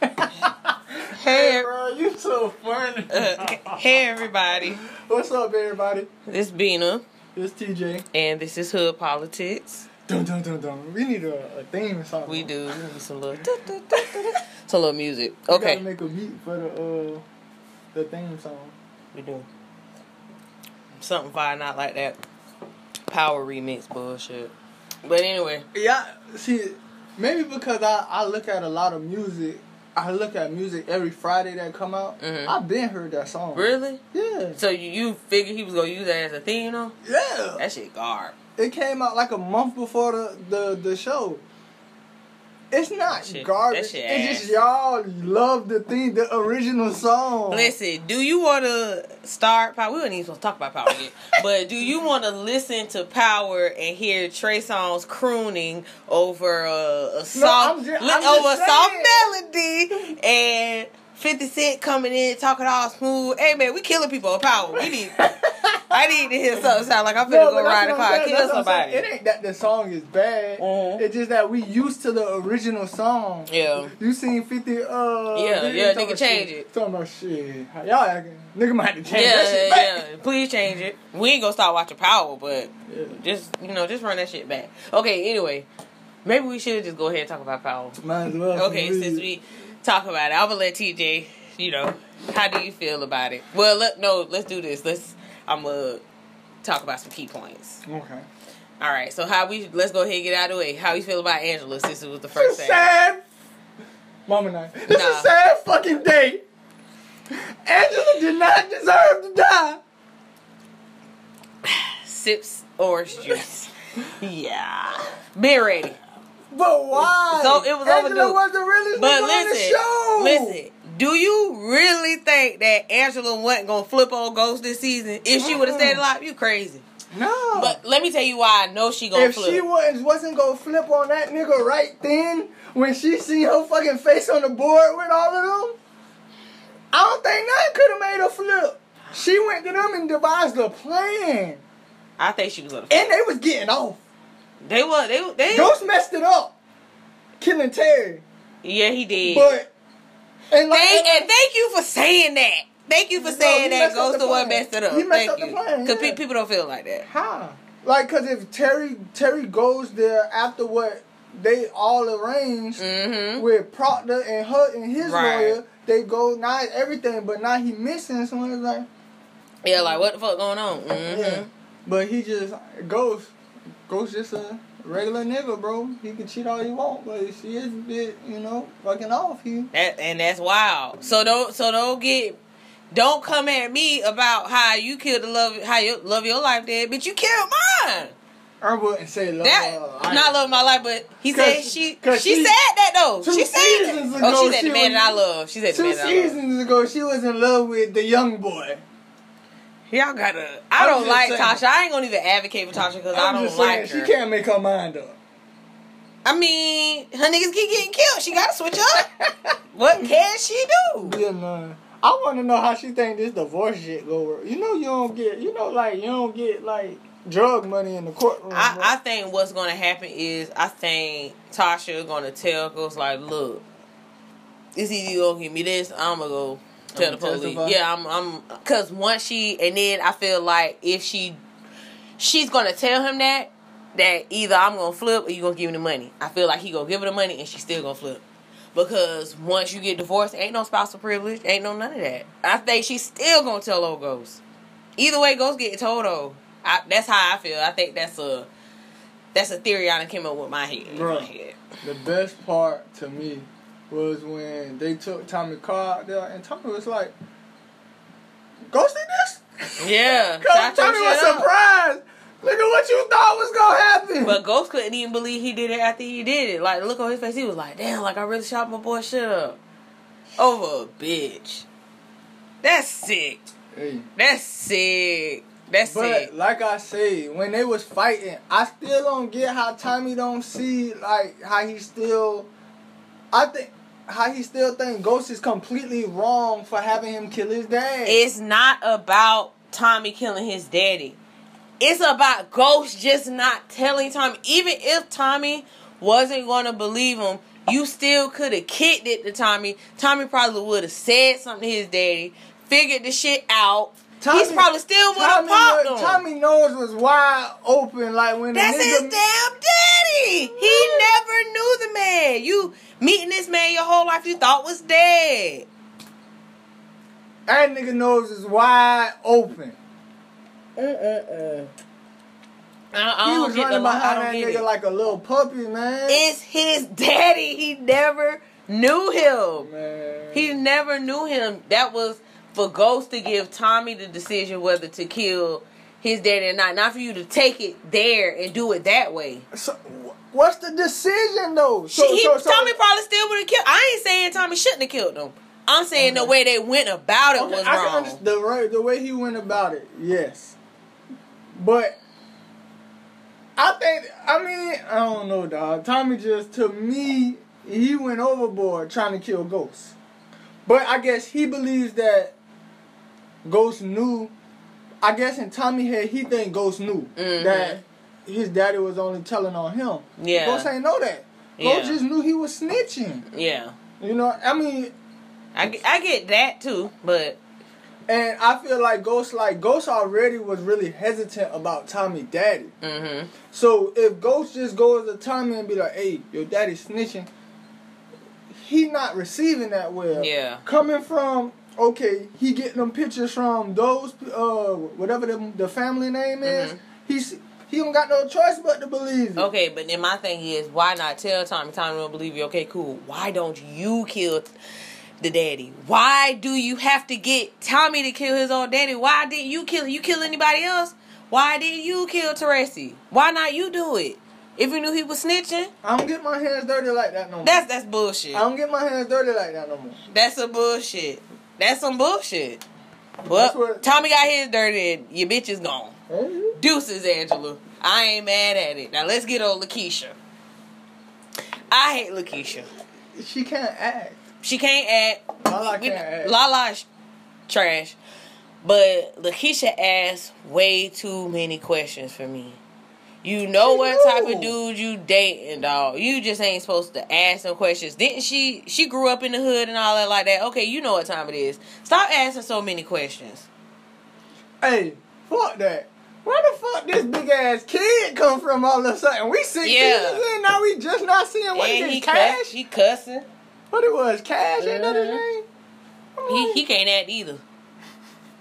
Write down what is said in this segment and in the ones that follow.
Hey, bro, you so funny. uh, hey everybody. What's up, everybody? This Bina, It's TJ. and this is Hood Politics. Dun dun dun dun. We need a, a theme song. We do we need some little, some little music. We Okay, gotta make a beat for the uh the theme song. we do something fire, not like that power remix bullshit. But anyway, Yeah, see, maybe because I I look at a lot of music. I look at music every Friday that come out. Mhm. I've been heard that song. really, Yeah. so you, you figured he was gonna use that as a theme, though? Yeah. That shit garb. It came out like a month before the the, the show. It's not shit- garbage. it's just y'all love the thing, the original song. Listen, do you want to start power? We weren't even supposed to talk about power yet, but do you want to listen to power and hear Trey Songz crooning over a, a soft, I'm just over a soft melody and Fifty Cent coming in talking all smooth? Hey man, we killing people on power. We need. I need to hear something sound like I'm finna No, go ride a car, saying. kill That's somebody. It ain't that the song is bad. Mhm. It's just that we used to the original song. Yeah. You seen 50 uh Yeah, videos yeah, talking nigga, change shit, it. Talking about shit. How y'all acting? Nigga might have to change Yeah, that shit back. yeah. Please change it. We ain't gonna start watching Power, but Yeah. just you know, just run that shit back. Okay. Anyway, maybe we should just go ahead and talk about Power. Might as well. Okay, for since real. we talk about it, I'm gonna let TJ. You know, how do you feel about it? Well, let no, let's do this. Let's. I'm gonna talk about some key points. Okay. All right. So how we? Let's go ahead and get out of the way. How you feel about Angela since it was the first thing? sad. Mama night. This Nah. Is a sad fucking day. Angela did not deserve to die. Sips orange juice. yeah. Be ready. But why? So it was Angela overdue. was the realest But nigga on the listen, show. listen. Do you really think that Angela wasn't gonna flip on Ghost this season if she would have stayed alive? You crazy. No. But let me tell you why I know she gonna if flip. she wasn't, wasn't gonna flip on that nigga right then, when she seen her fucking face on the board with all of them, I don't think nothing could have made her flip. She went to them and devised a plan, I think she was gonna. flip. and they was getting off. They were. They. They. Ghost messed it up, killing Terry. Yeah, he did. But and like thank and thank you for saying that. Thank you for saying he that. Ghost the the one messed it up. He messed thank up the you. plan, Because yeah. people don't feel like that. how? Like, cause if Terry Terry goes there after what they all arranged. Mm-hmm. with Proctor and her and his Right. lawyer, they go not everything, but now he missing. So it's like, Yeah, like what the fuck going on? Mm-hmm. yeah. But he just Ghost, Ghost just a regular nigga, bro. He can cheat all he want, but she is a bit, you know, fucking off. He That and that's wild. So don't so don't get don't come at me about how you killed the love how you love your life dead, but you killed mine. I wouldn't say love. That not love my life, but he said she she, she- said that though. two She said that. seasons Oh, ago, she said she the man that I love. She said the Two man that I love. seasons ago, she was in love with the young boy. Y'all gotta. I don't like saying. Tasha. I ain't gonna even advocate for Tasha because I don't just saying, like her. she can't make her mind up. I mean, her niggas keep getting killed. She gotta switch up. what can she do? Yeah, no. I want to know how she think this divorce shit go work. You know, you don't get, you know, like you don't get like drug money in the courtroom. I. I think what's gonna happen is I think Tasha gonna tell Ghost like, look, it's either you gonna give me this, I'm gonna go tell the police. testify? Yeah, I'm, I'm, cause once she and then I feel like if she, she's gonna tell him that that either I'm gonna flip or you gonna give me the money. I feel like he gonna give her the money and she's still gonna flip. Because once you get divorced, ain't no spousal privilege, ain't no none of that. I think she's still gonna tell old Ghost. Either way, Ghost getting told though. I, that's how I feel. I think that's a that's a theory I done came up with my head. in my head. the best part to me was when they took Tommy Carr out there, and Tommy was like, "Ghost did this." Yeah, Cause Tommy was up. surprised. Look at what you thought was gonna happen. But Ghost couldn't even believe he did it after he did it. Like, look on his face. He was like, damn, like I really shot my boy shit up. Over a bitch. That's sick. hey, That's sick. That's but sick. like I say, when they was fighting, I still don't get how Tommy don't see like how he still. I think how he still think Ghost is completely wrong for having him kill his dad. It's not about Tommy killing his daddy. It's about Ghost just not telling Tommy. Even if Tommy wasn't going to believe him, you still could have kicked it to Tommy. Tommy probably would have said something to his daddy, figured the shit out. He's probably still would have popped him. Tommy nose was wide open, like when That's the his damn damn He never knew the man. You meeting this man your whole life you thought was dead. That nigga nose is wide open. Mm-mm-mm. I, I He was running behind that nigga it. like a little puppy, man. It's his daddy. He never knew him. Oh, man. He never knew him. That was for Ghost to give Tommy the decision whether to kill his daddy or not. Not for you to take it there and do it that way. So, what's the decision though? So, he, so, so, Tommy probably still would have killed. I ain't saying Tommy shouldn't have killed him. I'm saying the way they went about it Okay, was I can wrong. understand the right the way he went about it. Yes, but I think I mean I don't know, dog. Tommy just to me he went overboard trying to kill Ghost, but I guess he believes that Ghost knew. I guess in Tommy head he think Ghost knew Mhm. that his daddy was only telling on him. Yeah. Ghost ain't know that. Yeah. Ghost just knew he was snitching. Yeah, You know, I mean, I, get- I get that too, but And I feel like Ghost, like Ghost already was really hesitant about Tommy daddy. mm-hmm. So if Ghost just goes to Tommy and be like, "Hey, your daddy's snitching," he not receiving that well. Yeah. Coming from okay, he getting them pictures from those uh whatever the the family name is. Mhm. He's he don't got no choice but to believe it. Okay, but then my thing is, why not tell Tommy? Tommy don't believe you. Okay, cool. Why don't you kill the daddy? Why do you have to get Tommy to kill his own daddy? Why didn't you kill? You kill anybody else? Why didn't you kill Teresi? Why not you do it? If you knew he was snitching, I don't get my hands dirty like that no more. that's that's bullshit. I don't get my hands dirty like that no more. That's a bullshit. That's some bullshit. Well, what- Tommy got his dirty and your bitch is gone. Hey, Deuces, Angela. I ain't mad at it. Now let's get on Lakeisha. I hate Lakeisha. She can't act. She can't act. Lala We- can't act. Lala trash. But Lakeisha asks way too many questions for me. You know She what type of dude you dating, dog. You just ain't supposed to ask some questions. Didn't she? She grew up in the hood and all that like that. Okay, you know what time it is. Stop asking so many questions. Hey, fuck that. Where the fuck this big ass kid come from all of a sudden? We six Yeah. years in, now we just not seeing what and it he cash? cuss, he cussing. What it was, cash? Ain't that his Mhm. name? He he can't act either.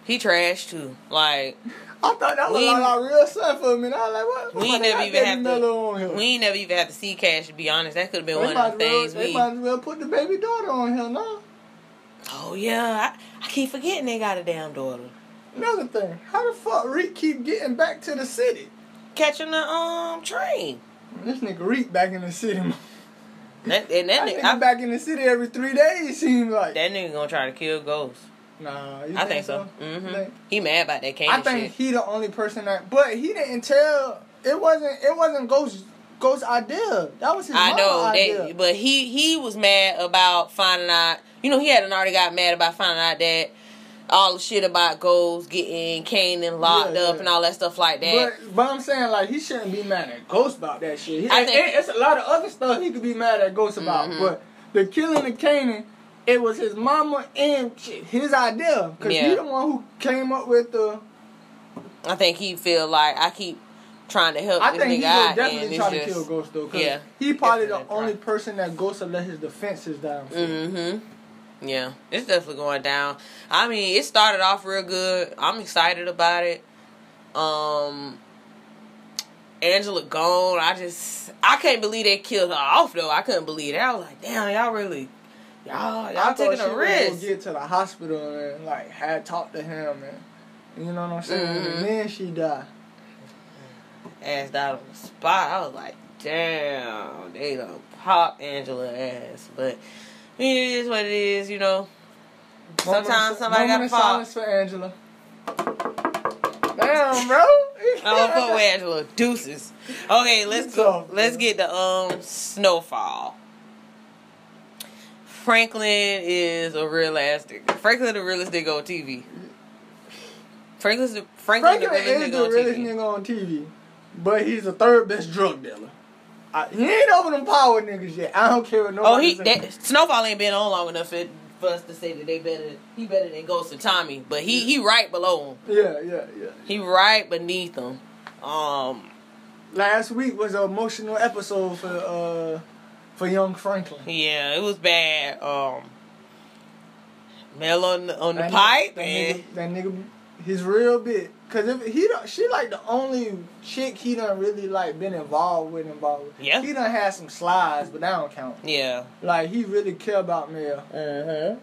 He trash too. Like I thought that was like our real son for a minute. I was like, what? we ain't never even have to. We ain't never even have to see Cash. To be honest, that could have been They one of the well- things They we. might as well put the baby daughter on here now. Oh yeah, I, I keep forgetting they got a damn daughter. Another thing, how the fuck Reek keep getting back to the city? Catching the um train. This nigga Reek back in the city. That, and that, That nigga, nigga I, back in the city every three days seems like. that nigga gonna try to kill Ghost. Nah, I think so. You hmm think- He mad about that candy I think shit. he the only person that, but he didn't tell. It wasn't. It wasn't Ghost. Ghost idea. That was his. I know idea. that, but he he was mad about finding out. You know, he hadn't already got mad about finding out that all the shit about Ghost getting Kanan locked Yeah, up and all that stuff like that. But, but I'm saying like he shouldn't be mad at Ghost about that shit. He, I think- and it's a lot of other stuff he could be mad at Ghost about. Mhm. But the killing of Kanan, it was his mama and his idea because Yeah. he the one who came up with the. I think he feel like I keep trying to help I think he will definitely try to just, kill Ghost though. 'cause yeah, he probably the only person that Ghost will let his defenses down. for. Mm-hmm. Yeah, it's definitely going down. I mean, it started off real good. I'm excited about it. Um, Angela gone. I just I can't believe they killed her off though. I couldn't believe it. I was like, damn, y'all really, y'all y'all taking a risk. get to the hospital and like had talked to him and you know what I'm saying. Mhm. And then she died. Ass died on the spot. I was like, damn, they done pop Angela ass. But it is what it is, you know. Moment Sometimes somebody gotta fall. silence for Angela. Damn, bro. I don't fuck with Angela. Deuces. Okay, let's go. Let's get the um snowfall. Franklin is a real ass nigga. Franklin the realest nigga on TV. Franklin's the Franklin, Franklin the realest is nigga the on realest TV. nigga on TV, but he's the third best drug dealer. I, he ain't over them power niggas yet. I don't care what nobody Oh, he that Snowfall ain't been on long enough for, for us to say that they better. He better than Ghost and Tommy, but he he right below him. Yeah, yeah, yeah. He right beneath him. Um, Last week was an emotional episode for uh for young Franklin. yeah, it was bad. Um, Mel on the, on the That pipe, nigga, that and nigga, that nigga, his real bit. Cause if he don't, she like the only chick he done really like been involved with. Involved with. Yeah. He done had some slides, but that don't count. yeah. Like he really care about Mel, Uh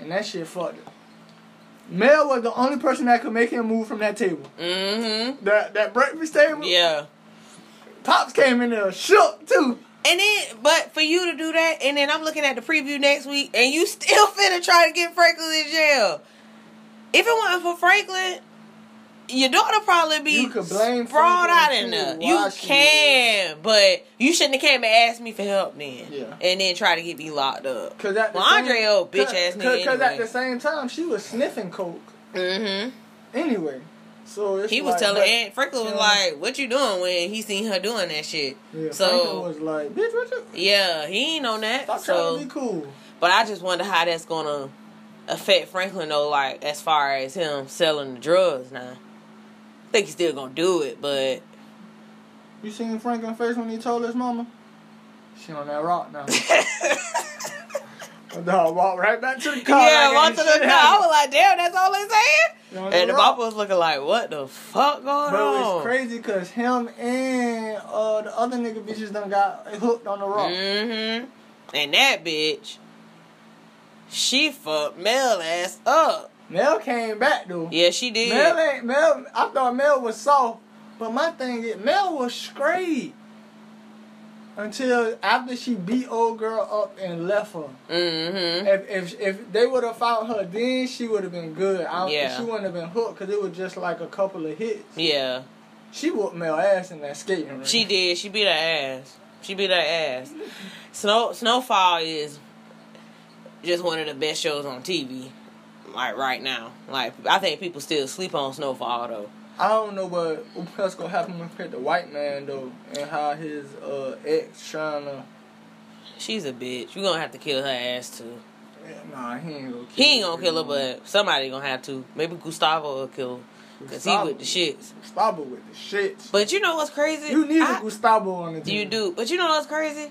and that shit fucked it. Mel was the only person that could make him move from that table. huh. Mm That that breakfast table. Yeah. Pops came in there shook too. And then, but for you to do that, and then I'm looking at the preview next week, and you still finna try to get Franklin in jail. If it wasn't for Franklin, your daughter probably be You could blame sprawled out in there. You can, but you shouldn't have came and asked me for help then. Yeah. And then try to get me locked up. Cause at the Well, same, Andre old bitch ass nigga Cause, 'cause at the same time she was sniffing coke Mm-hmm. anyway. So it's He was like, telling Aunt Franklin was like, "What you doing?" When he seen her doing that shit. Yeah, so Franklin was like, bitch, what you? yeah, he ain't on that. Stop so trying to be cool. But I just wonder how that's gonna affect Franklin though, like as far as him selling the drugs now. I think he's still gonna do it, but You seen Frank Franklin's face when he told his mama? She on that rock now. Dog walked right back to the car. yeah, like walk to the car. I was like, damn, that's all they saying. You And the rock. papa was looking like, what the fuck going Bro, on? it's crazy because him and uh, the other nigga bitches done got hooked on the rock. Mm-hmm. And that bitch, she fucked Mel ass up. Mel came back though. Yeah, she did. Mel ain't Mel. I thought Mel was soft, but my thing is Mel was straight until after she beat old girl up and left her. Mm-hmm. If if if they would have found her, then she would have been good. I Yeah. she wouldn't have been hooked because it was just like a couple of hits. Yeah, She whooped Mel ass in that skating ring. she did. She beat her ass. She beat her ass. Snow Snowfall is just one of the best shows on TV. Like right now. Like I think people still sleep on Snowfall though. I don't know what what's gonna happen with the white man though, and how his uh, ex trying to. She's a bitch. You gonna have to kill her ass too. Yeah, nah, he ain't gonna. Kill He ain't gonna kill her, but somebody gonna have to. Maybe Gustavo will kill her. Cause he with the shits. Gustavo with the shits. But you know what's crazy? You need a I- Gustavo on the team. You do. But you know what's crazy?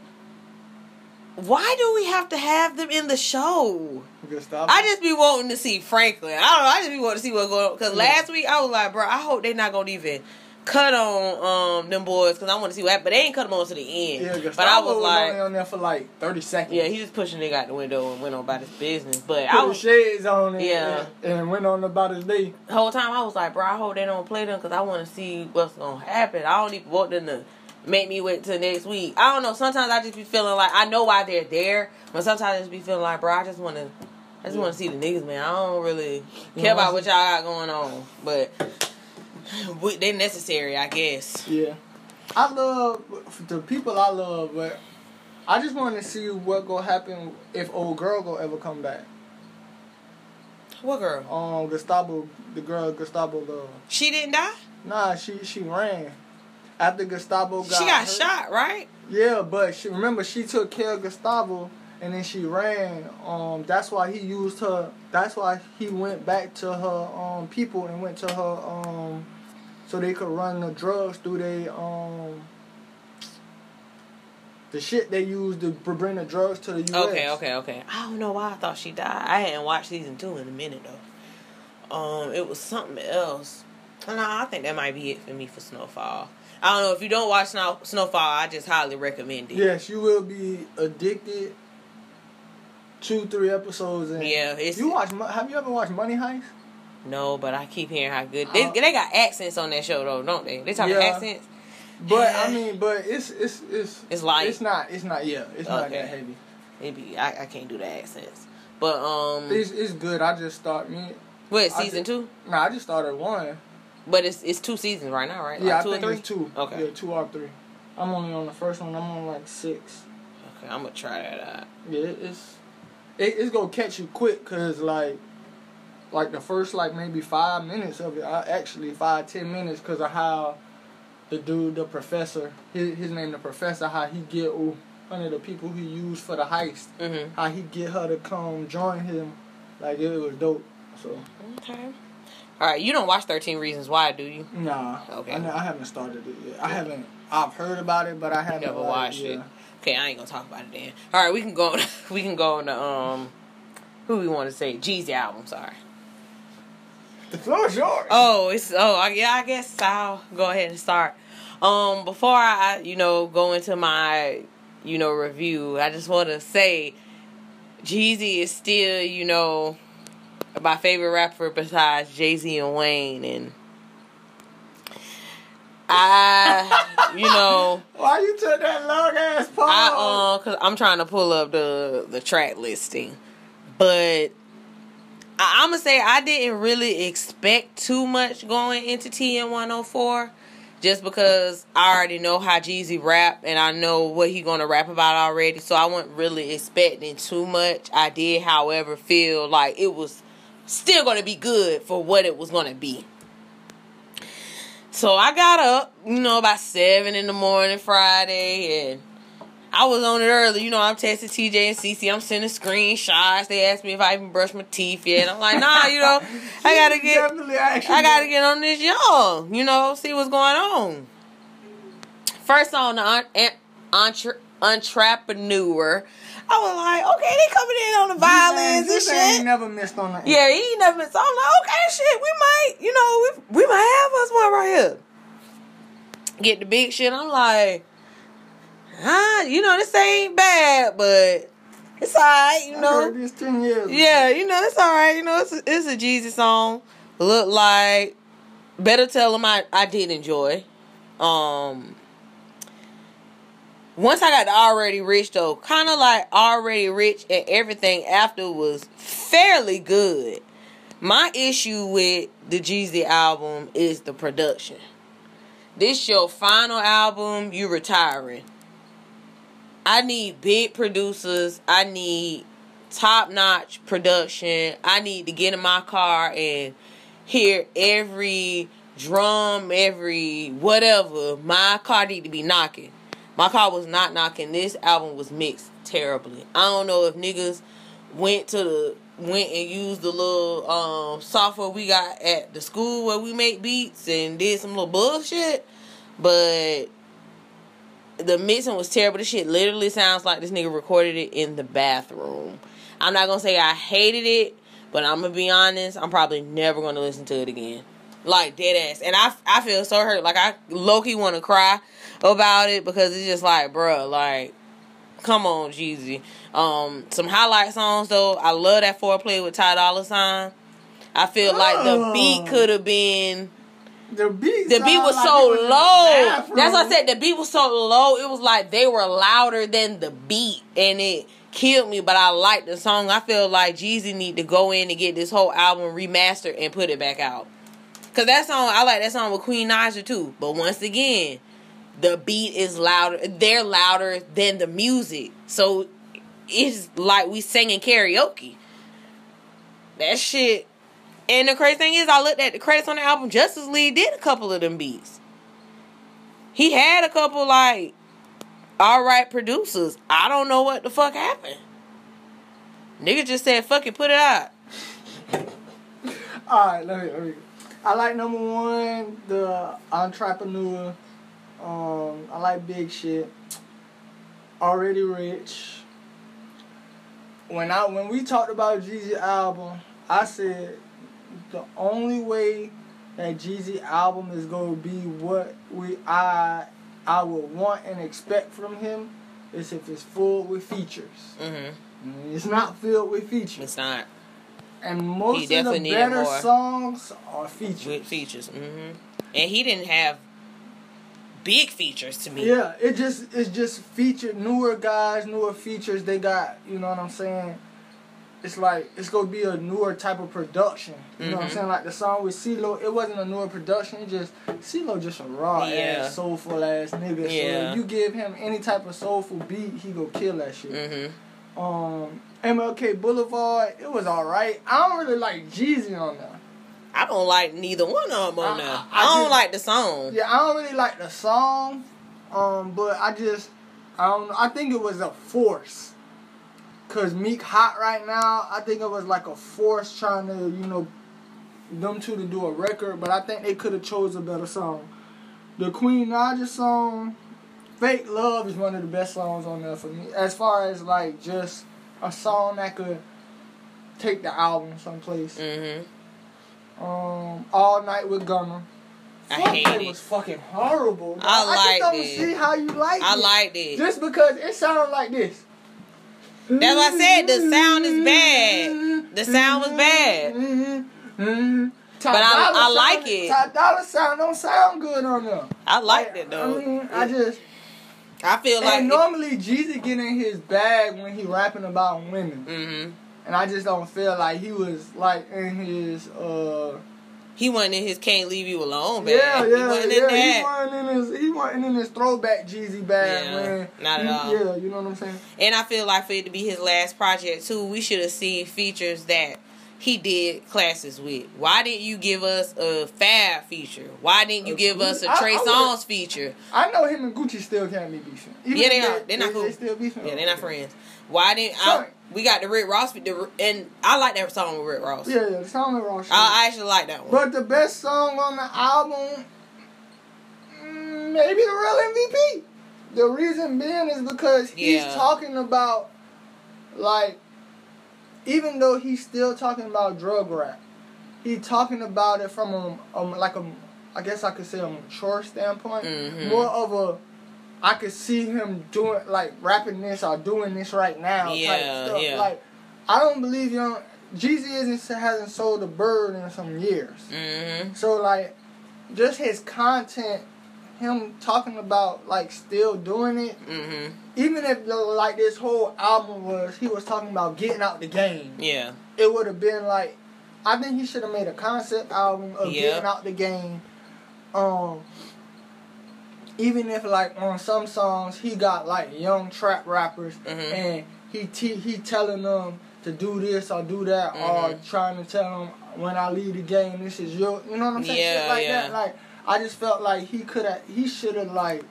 Why do we have to have them in the show? I just be wanting to see Franklin. I don't know. I just be wanting to see what's going on. Because Yeah. last week I was like, bro, I hope they're not going to even cut on um them boys because I want to see what happened. But they ain't cut them on to the end. Yeah, Gustavo but I was like, on there for like thirty seconds. yeah, he just pushed a nigga out the window and went on about his business. But put I was shades on and, Yeah. and, and went on about his day. the whole time I was like, bro, I hope they don't play them because I want to see what's gonna happen. I don't even want them to make me wait till next week. I don't know. Sometimes I just be feeling like I know why they're there, but sometimes I just be feeling like, bro, I just want to. I just want to see the niggas, man. I don't really care know, about what y'all got going on, but we- they necessary, I guess. Yeah, I love the people I love, but I just want to see what gonna happen if old girl gonna ever come back. What girl? Um, Gustavo, the girl Gustavo love. She didn't die. Nah, she she ran after Gustavo got. she got hurt. shot, right? Yeah, but she remember she took care of Gustavo and then she ran. Um, that's why he used her. That's why he went back to her um people and went to her um so they could run the drugs through they um the shit they used to bring the drugs to the U.S. Okay, okay, okay. I don't know why I thought she died. I hadn't watched season two in a minute though. Um, it was something else. No, I think that might be it for me for Snowfall. I don't know if you don't watch Snow, Snowfall. I just highly recommend it. Yes, you will be addicted. Two, three episodes in. Yeah, it's You watch? Have you ever watched Money Heist? no, but I keep hearing how good they they got accents on that show though, don't they? They talking Yeah. accents. But I mean, but it's it's it's It's light. It's not. It's not. Yeah, it's not that heavy. Maybe I, I can't do the accents, but um, It's it's good. I just start me. what season ju- two? Nah, I just started one. But it's it's two seasons right now, right? Yeah, Like I two think or three. it's two. Okay. Yeah, two or three. I'm only on the first one. I'm on like six. Okay, I'm gonna try that out. Yeah, it's it, it's gonna catch you quick because like like the first like maybe five minutes of it, I, actually five ten minutes because of how the dude, the professor, his, his name the professor, how he get ooh, one of the people he used for the heist, Mhm. how he get her to come join him, like it was dope. So Okay. All right, you don't watch Thirteen Reasons Why, do you? nah, Okay. I, know- I haven't started it yet. I haven't. I've heard about it, but I haven't Never watched yeah. it. Okay, I ain't gonna talk about it then. All right, we can go. we can go on the um, who we want to say Jeezy album. Sorry. The floor is yours. Oh, it's oh I- yeah. I guess I'll go ahead and start. Um, before I you know go into my you know review, I just want to say Jeezy is still you know my favorite rapper besides Jay Z and Wayne, and I you know. Why you took that long ass pause? I um, cause I'm trying to pull up the the track listing, but I, I'm gonna say I didn't really expect too much going into TM 104, just because I already know how Jeezy rap and I know what he gonna rap about already, so I wasn't really expecting too much. I did, however, feel like it was still gonna be good for what it was gonna be. So I got up, you know, about seven in the morning Friday, and I was on it early. You know, I'm texting TJ and CC. I'm sending screenshots. They asked me if I even brushed my teeth yet. I'm like, nah, you know, I gotta get. I gotta get on this young. You know, see what's going on. First on the un- an- entre- entrepreneur. I was like, okay, they coming in on the violins and ain't shit. never missed on the. Yeah, he ain't never. So I'm like, okay, shit, we might, you know, we we might have us one right here. Get the big shit. I'm like, ah, you know, this ain't bad, but it's alright, you I know. heard this ten years. Yeah, you know, it's alright. You know, it's a, it's a Jeezy song. Look like better tell him I I did enjoy. Um. Once I got already rich though, kind of like already rich and everything after was fairly good. My issue with the Jeezy album is the production. This your final album, you retiring. I need big producers. I need top notch production. I need to get in my car and hear every drum, every whatever. My car need to be knocking. My car was not knocking. This album was mixed terribly. I don't know if niggas went to the went and used the little um software we got at the school where we make beats and did some little bullshit, but the mixing was terrible. This shit literally sounds like this nigga recorded it in the bathroom. I'm not gonna say I hated it, but I'm gonna be honest. I'm probably never gonna listen to it again. Like dead ass, and I I feel so hurt. Like I low key want to cry about it because it's just like, bruh, like, come on, Jeezy. Um, some highlight songs though. I love that foreplay with Ty Dolla Sign. I feel like the Oh. beat could have been The beat. the beat was like so was low. That's what I said. The beat was so low. It was like they were louder than the beat, and it killed me. But I liked the song. I feel like Jeezy need to go in and get this whole album remastered and put it back out. Cause that song, I like that song with Queen Naija too. But once again, the beat is louder. They're louder than the music, so it's like we singing karaoke. That shit. And the crazy thing is, I looked at the credits on the album. Justice League did a couple of them beats. He had a couple like all right producers. I don't know what the fuck happened. Nigga just said, "Fuck it, put it out." All right, let me, let me. I like number one, the entrepreneur. Um, I like big shit. Already rich. When I when we talked about Jeezy album, I said the only way that Jeezy album is gonna be what we I I would want and expect from him is if it's full with features. Mm-hmm. It's not filled with features. It's not And most of the better songs are features. with features. Mm-hmm. And he didn't have big features to me. Yeah, it just it's just featured newer guys, newer features. They got you know what I'm saying. It's like it's gonna be a newer type of production. You know what I'm Mhm. saying? Like the song with CeeLo, it wasn't a newer production. It just CeeLo just a raw Yeah. ass, soulful ass nigga. So Yeah. if you give him any type of soulful beat, he go kill that shit. Mm-hmm. Um, MLK Boulevard, it was alright. I don't really like Jeezy on there. I don't like neither one of them on there. I- I, I don't just- like the song. Yeah, I don't really like the song, um, but I just, I don't know. I think it was a force. Cause Meek hot right now. I think it was like a force trying to, you know, them two to do a record. But I think they could have chose a better song. The Queen Naija song, "Fake Love" is one of the best songs on there for me. As far as like just a song that could take the album someplace. hmm Um, All Night with Gunna. I hate it. was fucking horrible. dog. I I just don't it. see how you like I it. I liked it. Just because it sounded like this. That's what I said. The sound is bad. The sound was bad. But But I- I like it. Top Dollar sound don't sound good on there. I liked it though. I mean, I just I feel like and normally Jeezy get in his bag when he rapping about women, hmm and I just don't feel like he was like in his uh he wasn't in his "Can't Leave You Alone" bag. yeah he yeah wasn't yeah in he wasn't in his he wasn't in his throwback Jeezy bag Yeah, when not at he- all. yeah you know what I'm saying And I feel like for it to be his last project too, we should have seen features that he did classes with. Why didn't you give us a Fab feature? Why didn't you give us a Trey Songz feature? I know him and Gucci still can't be beefing. Even Yeah, they are. They're not cool. They still beefing. Yeah, they're not friends. Why didn't I, we got the Rick Ross the, and I like that song with Rick Ross. Yeah, yeah, the song with Ross. I, I actually like that one. But the best song on the album, mm, maybe the real MVP. The reason being is because he's Yeah. talking about, like, even though he's still talking about drug rap, he talking about it from a, a like a, I guess I could say a mature standpoint, Mhm. more of a. I could see him doing like rapping this or doing this right now. type Yeah, stuff. yeah. Like, I don't believe young Jeezy isn't hasn't sold a bird in some years. hmm So like, just his content, him talking about like still doing it. hmm Even if like this whole album was, he was talking about getting out the game. Yeah. It would have been like, I think he should have made a concept album of Yeah. getting out the game. Um. Even if like on some songs he got like young trap rappers Mhm. and he te- he telling them to do this or do that or Mhm. trying to tell them when I leave the game this is your you know what I'm saying Yeah, shit like yeah. that like I just felt like he could have he should have like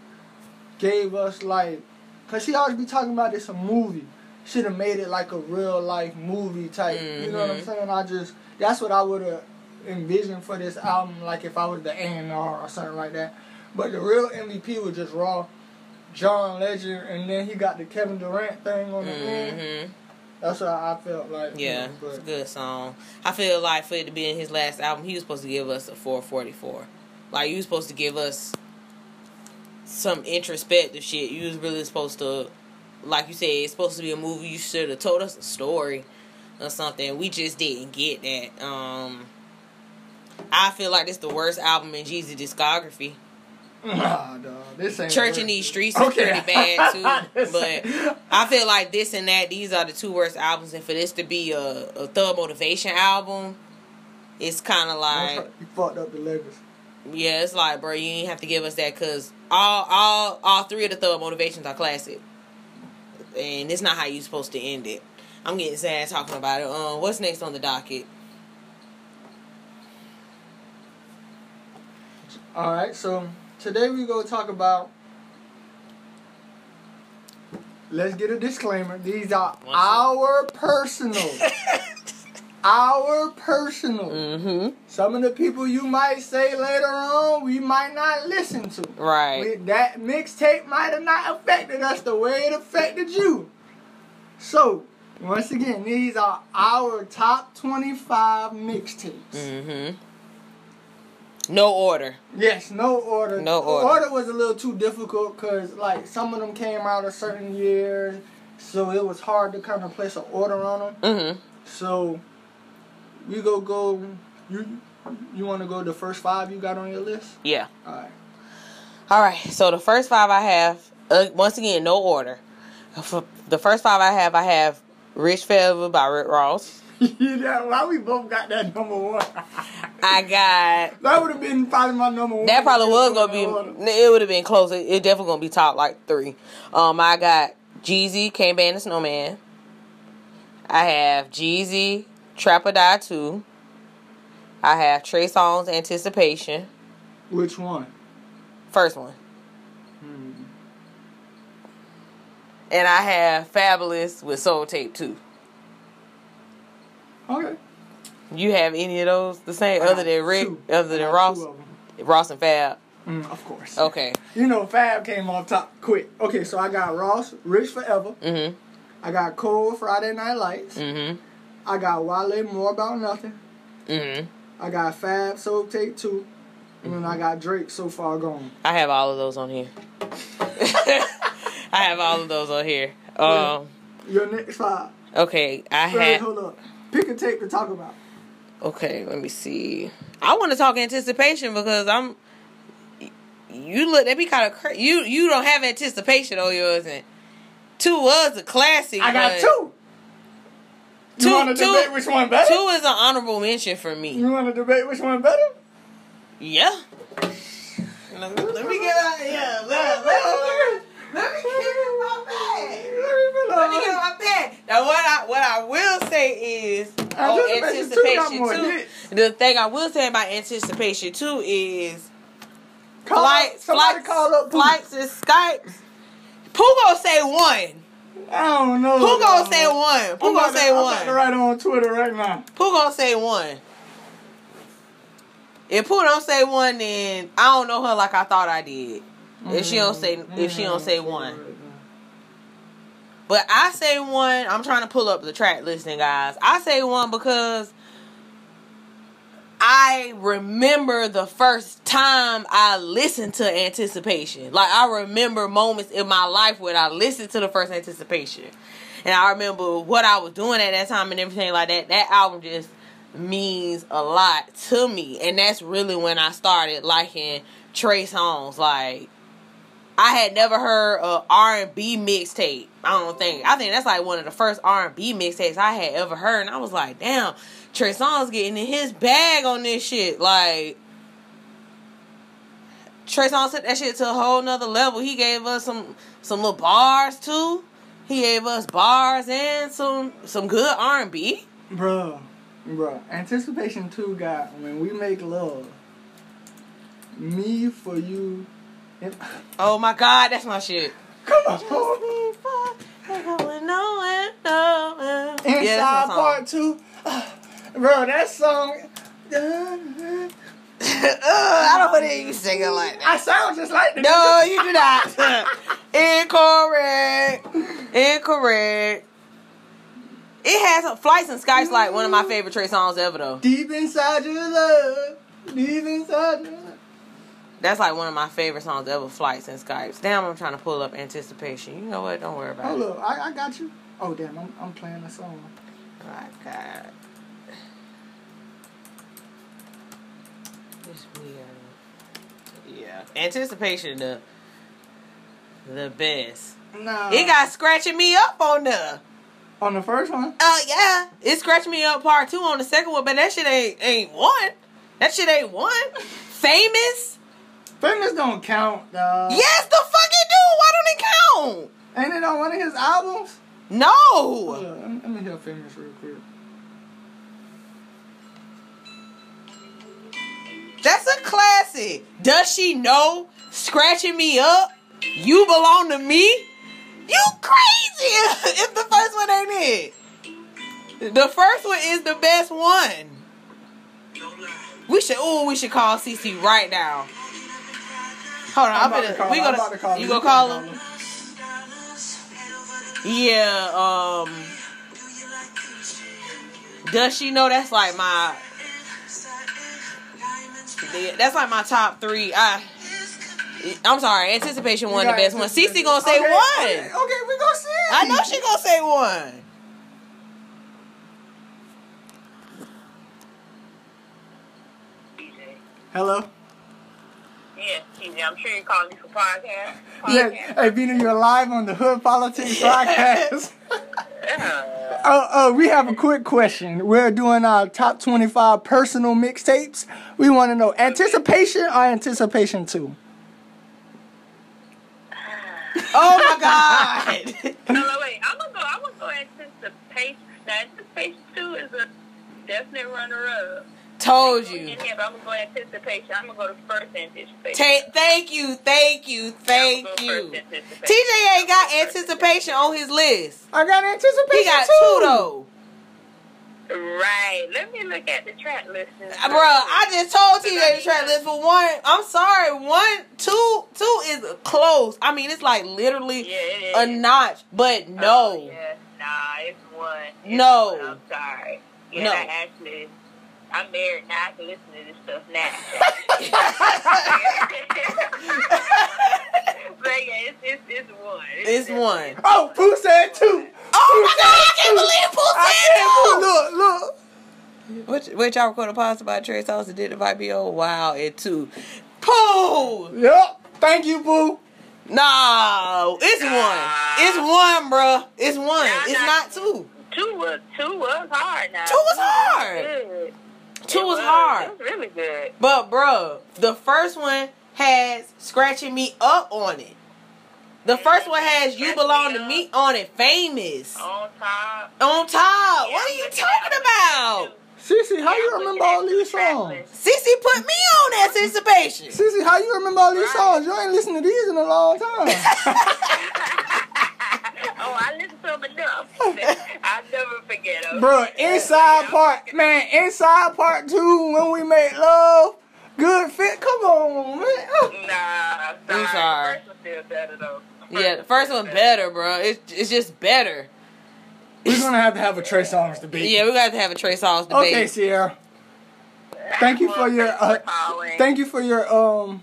gave us like cause he always be talking about this a movie should have made it like a real life movie type you know what I'm Mhm. saying I just that's what I would have envisioned for this album like if I was the A&R or something like that but the real MVP was just raw John Legend and then he got the Kevin Durant thing on the end hmm that's what I felt like you Yeah, know, it's a good song. I feel like for it to be in his last album, he was supposed to give us a 444. Like you was supposed to give us some introspective shit. You was really supposed to, like you said, it's supposed to be a movie. You should have told us a story or something. We just didn't get that. Um, I feel like this the worst album in Jeezy discography. nah, dog, this ain't Church in these streets is Okay. pretty bad too, but I feel like this and that these are the two worst albums, and for this to be a, a thug motivation album, it's kind of like you fucked up the legacy. Yeah, it's like bro, you ain't have to give us that because all all all three of the thug motivations are classic, and it's not how you're supposed to end it. I'm getting sad talking about it. Um, what's next on the docket? All right, so today we go talk about. Let's get a disclaimer. These are up? our personal, our personal. Mm-hmm. Some of the people you might say later on, we might not listen to. Right. We- that mixtape might have not affected us the way it affected you. So, once again, these are our top 25 mixtapes. Mm-hmm. No order. Yes, no order. No The order. order was a little too difficult because, like, some of them came out a certain year, so it was hard to kind of place an order on them. Mm-hmm. So, we go go. You you want to go the first five you got on your list? Yeah. All right. All right, so the first five I have, uh, once again, no order. For the first five I have, I have "Rich Forever" by Rick Ross. yeah, why we both got that number one? I got that would have been probably my number one. that probably was gonna Order. be it would have been close. It, it definitely gonna be top like three. Um, I got Jeezy, Can't Ban the Snowman. I have Jeezy, Trap or Die Two. I have Trey Songz Anticipation. Which one? First one. Hmm. And I have Fabolous with Soul Tape too. Okay. You have any of those the same I other than Rick, two. other than Ross, two of 'em. Ross and Fab? Mm, of course. Okay. You know, Fab came off top quick. Okay, so I got Ross, Rich Forever. Mhm. I got Cole, Friday Night Lights. Mhm. I got Wale, More About Nothing. Mhm. I got Fab, Soul Tape 2. And then I got Drake, So Far Gone. I have all of those on here. I have all of those on here. Um. Your next five. Okay. I have. hold up. Pick a tape to talk about. Okay, let me see. I want to talk anticipation because I'm. You look. They be kind of cra- you. You don't have anticipation on yours, and two was a classic. I got two. Two- You want to two- debate which one better? Two is an honorable mention for me. You want to debate which one better? Yeah. Let me, let me get out. Yeah. Let, let, let, let me give you my bag. Let me get my bag. Now, what I what I will say is oh, Anticipation two got anticipation more too. The thing I will say about anticipation too is Call flights, somebody flights, call up flights and Skypes. Who gonna say one? I don't know. Who gonna say one? I'm Who gonna to- say I'm one? write on Twitter right now. Who gonna say one? If Pooh don't say one, then I don't know her like I thought I did. If she don't say, if she don't say mm-hmm. one, but I say one. I'm trying to pull up the track listing, guys. I say one because I remember the first time I listened to Anticipation. Like I remember moments in my life when I listened to the first Anticipation, and I remember what I was doing at that time and everything like that. That album just means a lot to me, and that's really when I started liking Trey Songz. Like I had never heard a R and B mixtape. I don't think. I think that's like one of the first R and B mixtapes I had ever heard, and I was like, damn, Trey Songz getting in his bag on this shit. Like Trey Songz took that shit to a whole nother level. He gave us some some little bars too. He gave us bars and some some good R and B. Bruh, bruh. Anticipation 2 got When We Make Love. Me for you. and- Oh my god, that's my shit. Come on. Inside Inside Part 2. Bro, that song. I don't want to hear you sing it like that. I sound just like the No, you do not. Incorrect. Incorrect. It has flights and skies like one of my favorite Trey songs ever though. Deep inside your love. Deep inside your love. That's like one of my favorite songs ever, Flights and Skypes. Damn, I'm trying to pull up anticipation. You know what? Don't worry about it. up. I, I got you. Oh, damn. I'm, I'm playing the song. Oh, my God. This weird. Yeah. Anticipation the the best. Nah. It got scratching me up on the On the first one? Oh yeah, it scratched me up part two on the second one, but that shit ain't ain't one. That shit ain't one. Famous? Famous don't count, dog. Yes, the fuck it do. Why don't it count? Ain't it on one of his albums? No. up, Let me, let me hear Famous real quick. That's a classic. Does she know? Scratching me up. You belong to me. You crazy if the first one ain't it. The first one is the best one. We should. Oh, we should call CC right now. Hold on, I'm, about gonna. call we gonna. I'm to call you gonna You call him? Yeah. Um. Does she know that's like my? That's like my top three. I. I'm sorry. Anticipation one the best one. Anticipation. Cece gonna say Okay, one. Okay, okay, we gonna see. I know she gonna say one. Hello. Yeah, TJ, I'm sure you're calling me for podcast. Yeah, podcast. hey, Vina, you're live on the Hood Politics podcast. Yeah. Oh, oh, we have a quick question. We're doing our top 25 personal mixtapes. We want to know anticipation or anticipation two? Ah. Oh my god. No, no, wait. I'm gonna go. I'm gonna go anticipation. Now, anticipation two is a definite runner-up. Told you. here, but I'm gonna go anticipation. I'm gonna go to first anticipation. Ta- thank you, thank you, thank go you. TJ ain't got I'm gonna go first anticipation on his list. I got anticipation He got too. two though. Right. Let me look at the track list. Uh, Bro, I just told TJ the track list for one. I'm sorry, one, two, two is close. I mean, it's like literally Yeah, it a notch, but Oh, no. yeah. Nah, it's one. It's No. one. I'm sorry. Yeah, No. I actually, I'm married now. I can listen to this stuff now. but yeah, it's, it's, it's one. It's one. Oh, Pooh said two. Oh my god, I can't believe Pooh I said can't two. Look, look. Which, which y'all recorded podcast about Trey Sauce and did invite me on? Wow, it too. Pooh! Yep. Thank you, Pooh. No, it's one. It's one, bruh. It's one. Nah, It's nah. not two. Two was two was hard now. Two was hard. Good. Two It was hard. It was really good. But bro, the first one has scratching me up on it. The first one has you belong to me on it. Famous. On top. On top. Yeah, What are you talking about? two. Cece, how Yeah, you remember all these songs? lists. Cece put me on anticipation. Cece, how you remember all these songs? You ain't listened to these in a long time. oh, I listen to them enough. I'll never forget them. Bro, inside part, man, inside part two, when we make love, good fit. Come on, man. Oh. Nah, sorry. I'm sorry. First one's still better though. Yeah, the first one better, bro. It's it's just better. We're gonna have to have a Trey Songs debate. Yeah, we got to have a Trey Sauce debate. Okay, Sierra. Thank you for your uh, thank you for your um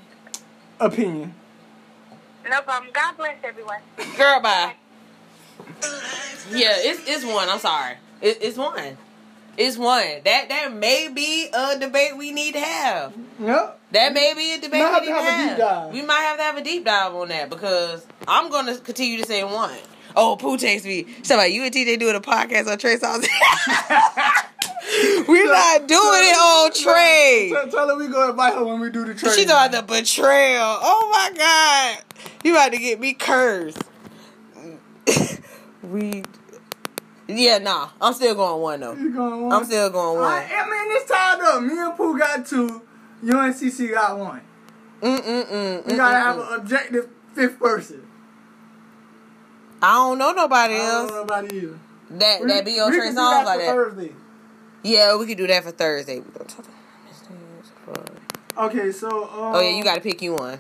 opinion. No problem. God bless everyone. Girl, bye. Yeah, it's it's one. I'm sorry. It, it's one. It's one. That that may be a debate we need to have. Yep. That may be a debate Might we have need to to have a deep dive. We might have to have a deep dive on that because I'm gonna continue to say one. Oh, Pooh takes me. Somebody, you and TJ doing a podcast on Trey Sauce. We're not doing it on Trey. Tell, tell her we go invite her when we do the Trey. She got the betrayal. Oh my god. You about to get me cursed. we Yeah, nah. I'm still going one though. You going one? I'm still going one. I, I mean, it's tied up. Me and Pooh got two. You and got one. Mm mm mm. We gotta have an objective fifth person. I don't know nobody I don't else know about either. that We- that be Trey songs like that. Thursday. Yeah, we could do that for Thursday. We gonna talk- Okay, so um, Oh yeah, you gotta pick you one.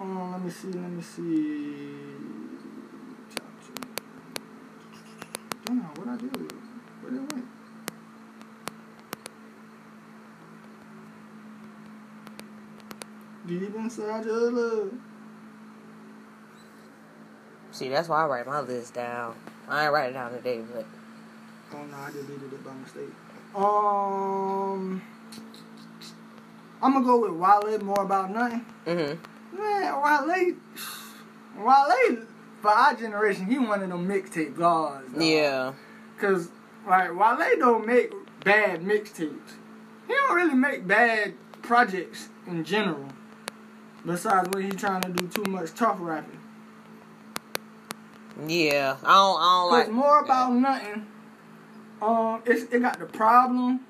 Um, let me see. Let me see. Damn, what I do? Where they went? Deep inside your love. See, that's why I write my list down. I ain't write it down today, but Oh no, I deleted it by mistake. Um, I'm gonna go with Wale. More about nothing. mm-hmm. Man, Wale, Wale, for our generation, he one of them mixtape gods. dog. Yeah. Cause like while they don't make bad mixtapes. He don't really make bad projects in general. Besides when he trying to do too much tough rapping. Yeah. I don't I don't like more about nothing. Um, it's, it got the problem.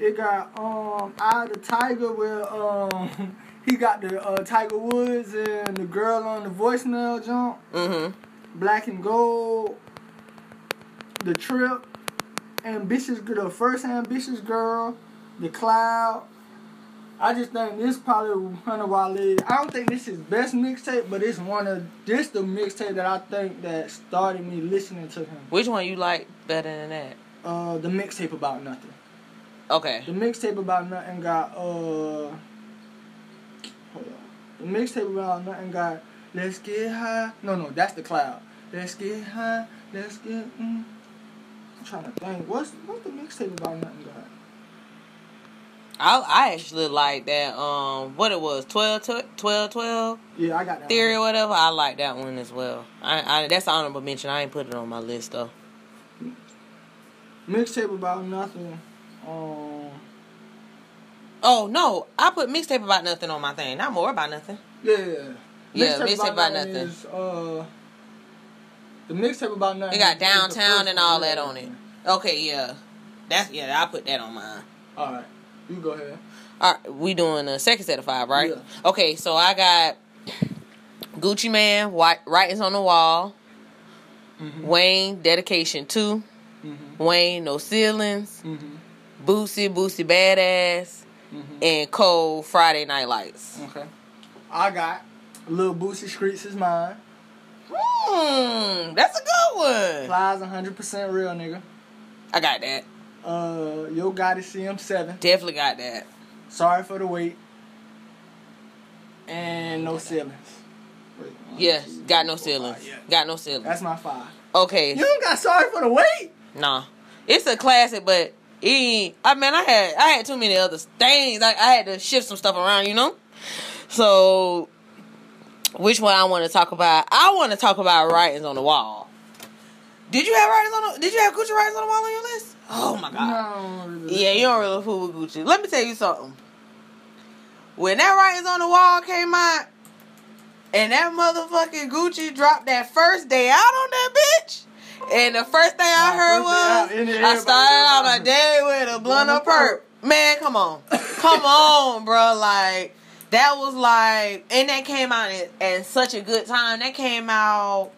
It got um, Eye of the Tiger where um, he got the uh, Tiger Woods and the girl on the voicemail jump. Mm-hmm. Black and Gold, The Trip, Ambitious Girl, the first Ambitious Girl, The Cloud. I just think this probably one of Wale. I don't think this is best mixtape, but it's one of this the mixtape that I think that started me listening to him. Which one you like better than that? Uh, the mixtape about nothing. Okay. The mixtape about nothing got uh. Hold on. The mixtape about nothing got let's get high. No, no, that's the cloud. Let's get high. Let's get. Mm. I'm trying to think. What's what's the mixtape about nothing got? I I actually like that um what it was 12 12 12 Yeah, I got that. theory or whatever. I like that one as well. I, I that's honorable mention. I ain't put it on my list though. Mixtape about nothing. Um. Oh no, I put mixtape about nothing on my thing. Not more about nothing. Yeah. Yeah, Mixtape About Nothing. Is, uh, the mixtape about nothing. It got downtown and all that on it. Okay, yeah, that's yeah. I put that on mine. All right. You go ahead. All right, we doing a second set of five, right? Yeah. Okay, so I got Gucci Man, White Writings on the Wall, Mhm. Wayne, Dedication 2, Mhm. Wayne, No Ceilings, Mhm. Boosie, Boosie Badass, Mhm. and Cole, Friday Night Lights. Okay. I got Lil Boosie Streets is mine. Hmm, that's a good one. Plies 100% real nigga. I got that. Uh, Yo Gotti CM7. Definitely got that. Sorry for the wait. And no ceilings. Wait, Yes, got no ceilings. five, yeah. Got no ceilings. That's my five. Okay. You don't got sorry for the wait? Nah, it's a classic, but it. I mean, I had I had too many other things. Like I had to shift some stuff around, you know. So, which one I want to talk about? I want to talk about writings on the wall. Did you have writings on the? Did you have Gucci writings on the wall on your list? Oh my god. No. Yeah, you don't really fool with Gucci. Let me tell you something. When that writings on the wall came out, and that motherfucking Gucci dropped that first day out on that bitch, and the first thing I heard was, I started out my day with a blunt of Blunt of perp. Man, come on, come on, bro. Like that was like, and that came out at, at such a good time. That came out.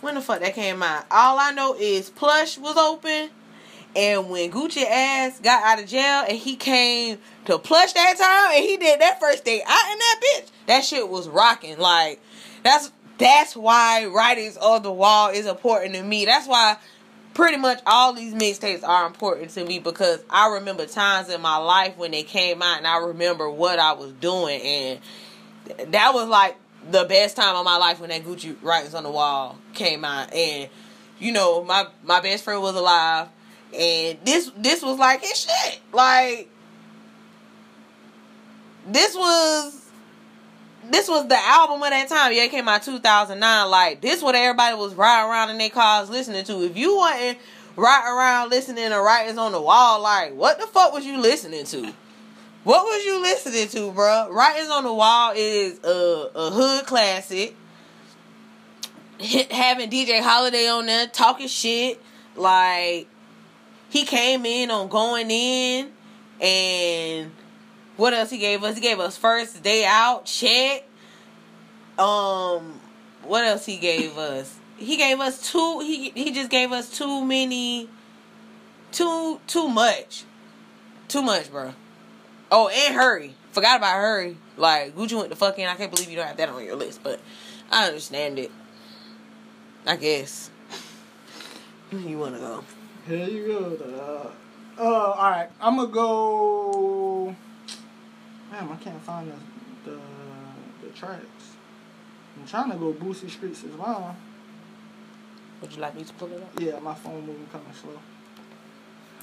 When the fuck that came out? All I know is Plush was open. And when Gucci ass got out of jail and he came to plush that time and he did that first day out in that bitch, that shit was rocking. Like that's that's why writings on the wall is important to me. That's why pretty much all these mixtapes are important to me because I remember times in my life when they came out and I remember what I was doing. And that was like the best time of my life when that Gucci writings on the wall came out. And you know my my best friend was alive. And this this was like his shit. Like this was this was the album of that time. Yeah, it came out 2009. Like, this what everybody was riding around in their cars listening to. If you wasn't riding around listening to Writings on the Wall, like, what the fuck was you listening to? What was you listening to, bro? Writings on the Wall is a, a hood classic. Having DJ Holiday on there talking shit. Like, he came in on going in and what else he gave us? He gave us first day out check. Um, what else he gave us? He gave us too. He he just gave us too many. Too too much, too much, bro. Oh, and hurry. Forgot about hurry. Like Gucci went the fuck in. I can't believe you don't have that on your list, but I understand it. I guess. You wanna go? Here you go. Uh, all right. I'm gonna go. Damn, I can't find the the, the tracks. I'm trying to go Boosie Streets as well. Would you like me to pull it up? Yeah, my phone moving kind of slow.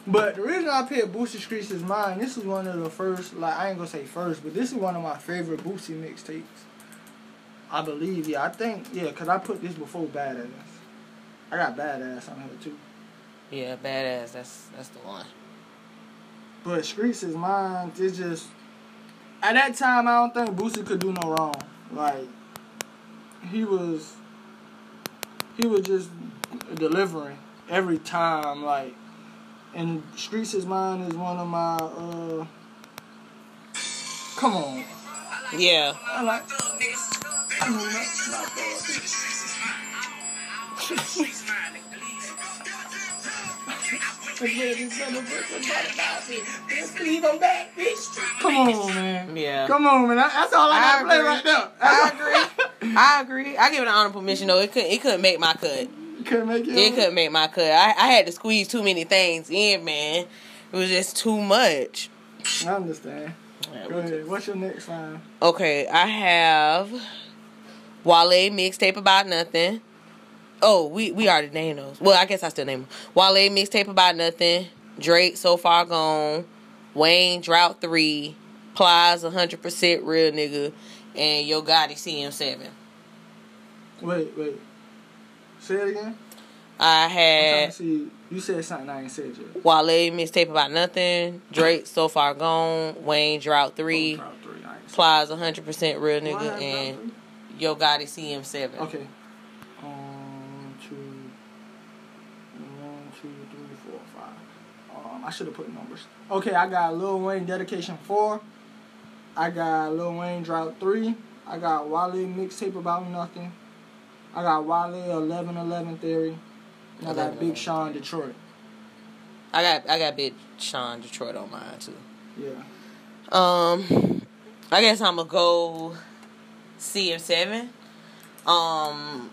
But the reason I picked Boosie Streets as mine, this is one of the first, like I ain't gonna say first, but this is one of my favorite Boosie mixtapes. I believe, yeah, I think, yeah, cause I put this before Badass. I got Badass on here too. Yeah, badass. That's that's the one. But Streets is mine. It's just at that time I don't think Boosie could do no wrong. Like he was he was just delivering every time, like and Streets is mine is one of my uh come on. Yeah. I like I mean, that's not bad. Come on, man. Yeah. Come on, man. That's all I, I gotta play right now. I agree. I agree. I give it an honorable mention though. It couldn't. It couldn't make my cut. Couldn't make it. It couldn't make my cut. I, I had to squeeze too many things in, man. It was just too much. I understand. Go ahead. What's your next line? Okay, I have Wale mixtape about nothing. Oh, we we already named those. Well, I guess I still name them. Wale mixtape about nothing. Drake so far gone. Wayne drought three. Plies hundred percent real nigga. And Yo Gotti CM seven. Wait, wait. Say it again. I had see. You said something I ain't said yet. Wale mixtape about nothing. Drake so far gone. Wayne drought three. Oh, drop three. I ain't said Plies hundred percent real. Nigga. And? Yo Gotti CM seven. Okay. I should have put numbers. Okay, I got Lil Wayne Dedication 4. I got Lil Wayne Drought 3. I got Wale Mixtape About Nothing. I got Wale 1111 Theory. And I got Big 1111. Sean Detroit. I got I got Big Sean Detroit on mine too. Yeah. Um, I guess I'm gonna go CM7. Um,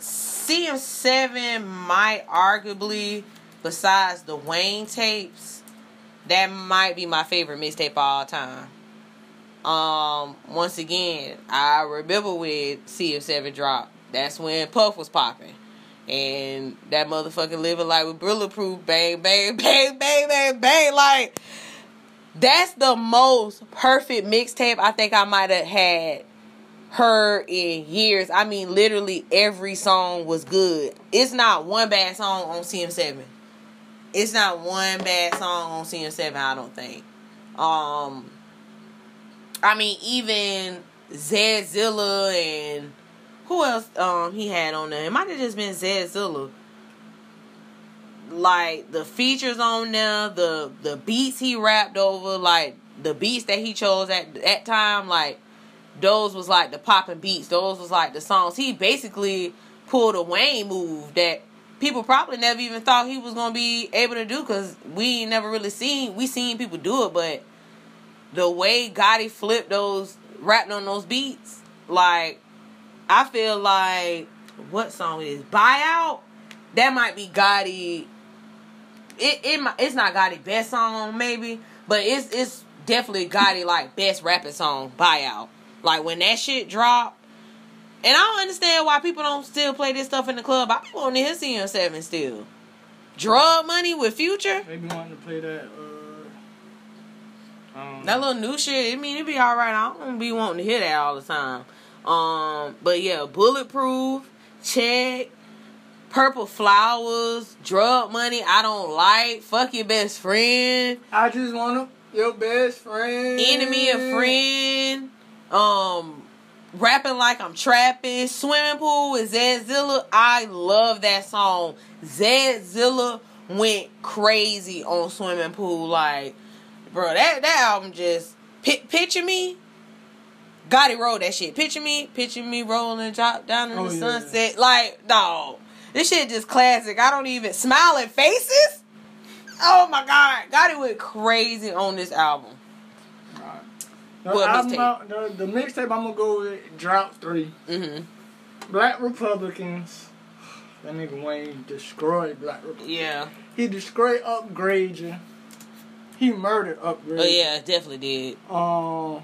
CM7 might arguably, besides the Wayne tapes, that might be my favorite mixtape of all time. Um, once again, I remember when CM7 dropped. That's when Puff was popping. And that motherfucker living like with bulletproof, bang, bang, bang, bang, bang, bang. Like, that's the most perfect mixtape I think I might have had heard in years. I mean, literally every song was good. It's not one bad song on CM7. It's not one bad song on CM7, I don't think. Um I mean even Zedzilla and who else um he had on there? It might have just been Zedzilla. Like the features on there, the the beats he rapped over, like the beats that he chose at that time, like those was like the popping beats. Those was like the songs. He basically pulled a Wayne move that people probably never even thought he was gonna be able to do because we never really seen we seen people do it, but the way Gotti flipped those rapping on those beats, like I feel like what song is buyout. That might be Gotti. It it it's not Gotti best song maybe, but it's it's definitely Gotti like best rapping song buyout. Like when that shit dropped. And I don't understand why people don't still play this stuff in the club. I be wanting to hear CM7 still. Drug money with future. Maybe wanting to play that. Uh, That little new shit, I mean, it be alright. I don't be wanting to hear that all the time. Um, but yeah, bulletproof, check, purple flowers, drug money. I don't like. Fuck your best friend, I just want to your best friend. enemy of friend. Um, rapping like I'm trapping. Swimming pool with Zedzilla. I love that song. Zedzilla went crazy on swimming pool. Like, bro, that that album just pi- picture me. Gotti wrote that shit. Picture me, picture me rolling drop down in Oh, the yeah. sunset. Like, dog, this shit just classic. I don't even smiling faces. Oh my god, Gotti went crazy on this album. The, What album mixtape? the, the mixtape I'm gonna go with Drought Three. Mm-hmm. Black Republicans. That nigga Wayne destroyed Black Republicans. Yeah. He destroyed Upgrade you. He murdered Upgrade. Oh yeah, definitely did. Um,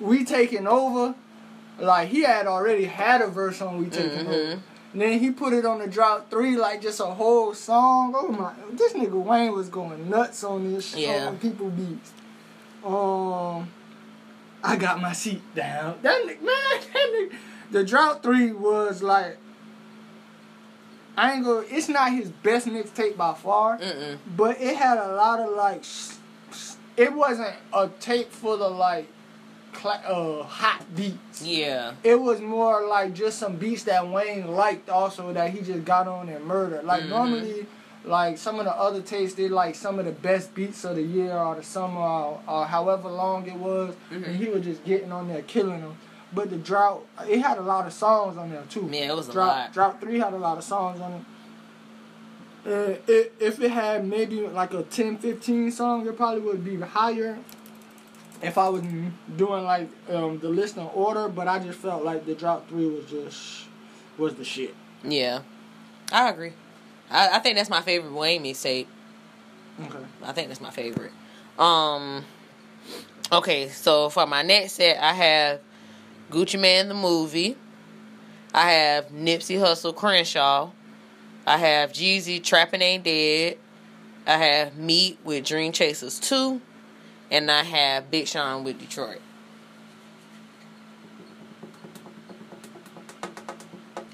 we taking over. Like he had already had a verse on We Taking Mhm. Over. And then he put it on the drop three, like just a whole song. Oh my! This nigga Wayne was going nuts on this Yeah. on people beats. Um, I got my seat down. That nigga, man, that nigga. The drought three was like. I ain't gonna. It's not his best mixtape by far Mm-mm. but it had a lot of like s- s- it wasn't a tape full of like cla- uh hot beats Yeah. it was more like just some beats that wayne liked also that he just got on and murdered like Mhm. normally like some of the other tapes did like some of the best beats of the year or the summer or, or however long it was Mhm. and he was just getting on there killing them but the drought it had a lot of songs on there too Yeah, it was a lot. Drop Three had a lot of songs on it. It. If it had maybe like a 10, 15 song, it probably would be higher. If I was doing like um, the list in order, but I just felt like the Drop Three was just was the shit. Yeah. I agree. I, I think that's my favorite Wayne mixtape. Okay. I think that's my favorite. Um Okay, so for my next set I have Gucci Man the movie. I have Nipsey Hussle Crenshaw. I have Jeezy Trappin' Ain't Dead. I have Meat with Dream Chasers 2. And I have Big Sean with Detroit.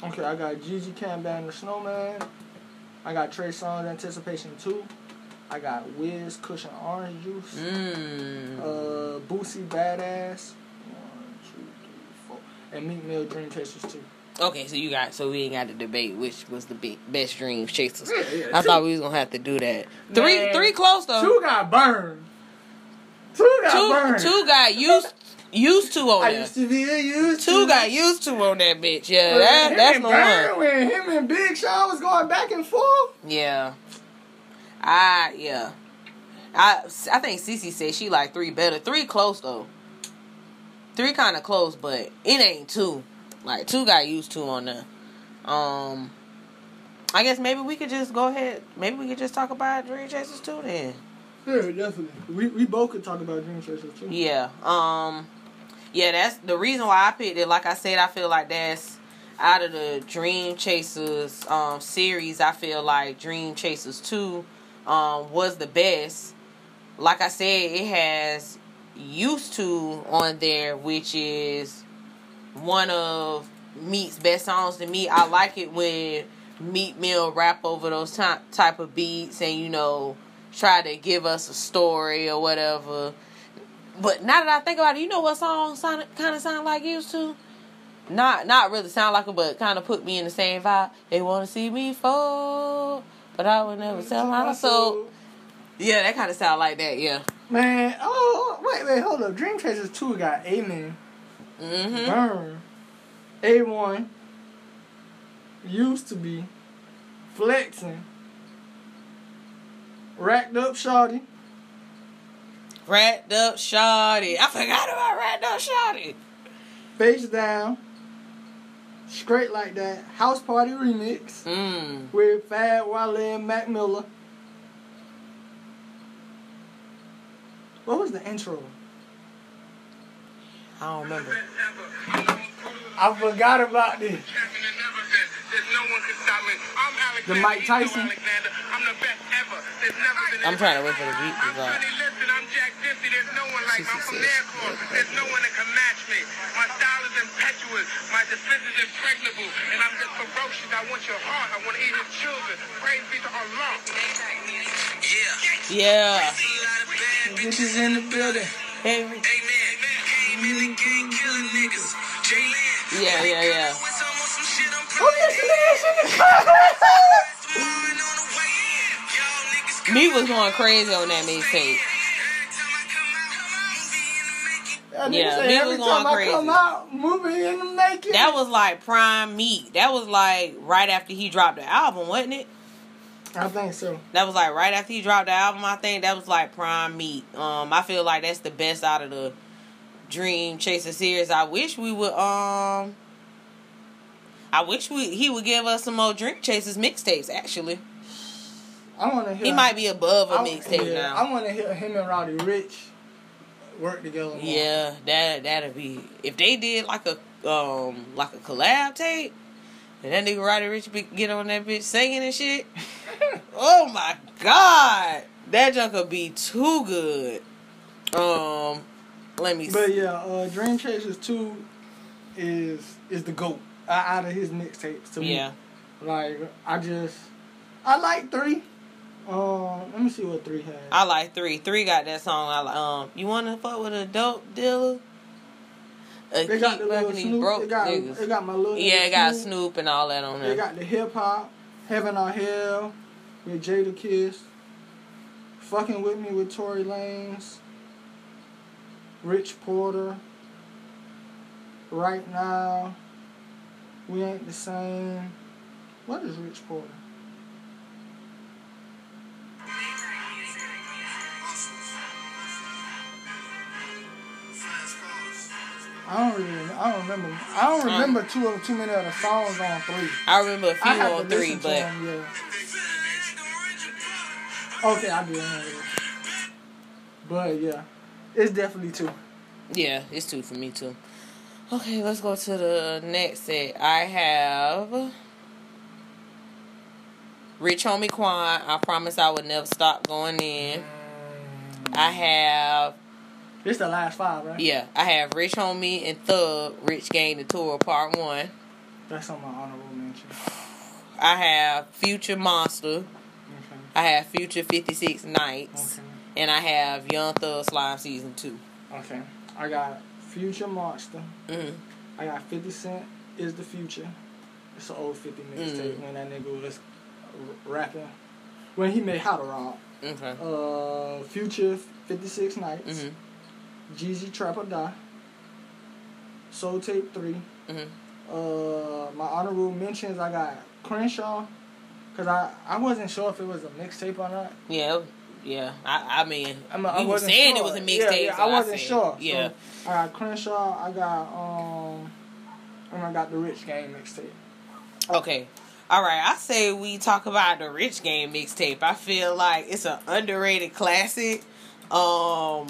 Okay, I got Gigi Camban and the Snowman. I got Trey Songz Anticipation Two. I got Wiz Cushion Orange Juice. Mmm. Uh, Boosie Badass. One, two, three, four. And Meek Mill Dream Chasers 2. Okay, so you got so we ain't got to debate which was the big, best dream chasers. Yeah, I two- thought we was gonna have to do that. Three, Man, three close though. Two got burned. Two got two, burned. two got used used to on I there. used to be a used Two to. got used to on that bitch. Yeah, When that, him that's and no. When him and Big Sean was going back and forth. Yeah, I yeah. I I think Cece said she like three better. Three close though. Three kind of close, but it ain't two. Like two got used to on that. Um, I guess maybe we could just go ahead. Maybe we could just talk about Dream Chasers too then. Yeah, definitely. We we both could talk about Dream Chasers too. Yeah. Um yeah, that's the reason why I picked it. Like I said, I feel like that's out of the Dream Chasers um series, I feel like Dream Chasers 2 um was the best. Like I said, it has used to on there, which is one of Meat's best songs to me. I like it when Meat Mill rap over those ty- type of beats and you know try to give us a story or whatever. But now that I think about it, you know what song sound kind of sound like used to? Not not really sound like it, but kind of put me in the same vibe. They want to see me fall, but I would never sell my soul. Yeah, that kind of sound like that. Yeah. Man, oh wait, wait, hold up. Dream Chasers two got Amen, Mhm. Burn, A one, used to be, flexing, racked up shawty, Wrapped up, shawty. I forgot about wrapped up, shawty. face down, straight like that. House party remix Mm. with Fad Wale and Mac Miller. What was the intro? I don't remember. I forgot about this. The Mike Tyson? I'm the best ever. There's never been I'm trying to wait for the beat to drop. Listen, I'm Jack Dempsey. There's no one like me. I'm from Nairclaw. There's no one that can match me. My style is impetuous. My defense is impregnable. And I'm just ferocious. I want your heart. I want to eat your children. Praise be to Allah. Yeah. Yeah. Bitches in the building. Hey. Amen. Came in the game killing niggas. Jalen. Yeah, yeah, yeah. Yes, it is. It is. Me was going crazy on that mixtape. Yeah, me was going crazy. out, in the. That was like prime meat. That was like right after he dropped the album, wasn't it? I think so. That was like right after he dropped the album. I think that was like prime meat. Um, I feel like that's the best out of the Dream Chaser series. I wish we would. Um, I wish we he would give us some more Dream Chasers mixtapes. Actually, I want to hear. he might be above a mixtape yeah, now. I want to hear him and Roddy Rich work together. More. Yeah, that that'd be if they did like a um like a collab tape, and that nigga Roddy Rich be, get on that bitch singing and shit. oh my god, that junk would be too good. Um, let me. But see. yeah, uh, Dream Chasers two is is the goat uh, out of his mixtapes to me. Yeah, Like I just I like three. Um, let me see what three has. I like three. Three got that song. I like. Um, you wanna fuck with a dope dealer? They got the little Snoop. broke They got niggas. they got my little. yeah, it got Snoop and all that on there. They got the hip hop, Heaven or Hell with Jada Kiss, Fucking With Me with Tory Lanez, Rich Porter, Right Now, We Ain't the Same. What is Rich Porter? I don't really, I don't remember. I don't remember too of too many of the songs on three. I remember a few on three, but them, yeah. Okay, I do remember. But yeah, it's definitely two. Yeah, it's two for me too. Okay, let's go to the next set. I have Rich Homie Quan. I promise I would never stop going in. I have This the last five, right? yeah, I have Rich Homie and Thug Rich Gang the Tour Part One. That's on my honorable mention. I have Future Monster. Okay. I have Future Fifty Six Nights, Okay. and I have Young Thug Slime Season Two. Okay. I got Future Monster. hmm I got 50 Cent is the future. It's an old 50 mixtape Mm. when that nigga was rapping. When he made How to Rob. Okay. Uh, Future 56 Nights. Mhm. Jeezy Trap or Die. Soul Tape 3. Mhm. Uh, my honorable mentions, I got Crenshaw. Because I, I wasn't sure if it was a mixtape or not. Yeah. Yeah. I. I mean, I'm, I you were wasn't saying sure. it was a mixtape. Yeah, yeah, so I wasn't said- sure. Yeah. So, I got Crenshaw. I got um, and I got the Rich Game mixtape. Okay. All right. I say we talk about the Rich Game mixtape. I feel like it's an underrated classic. Um,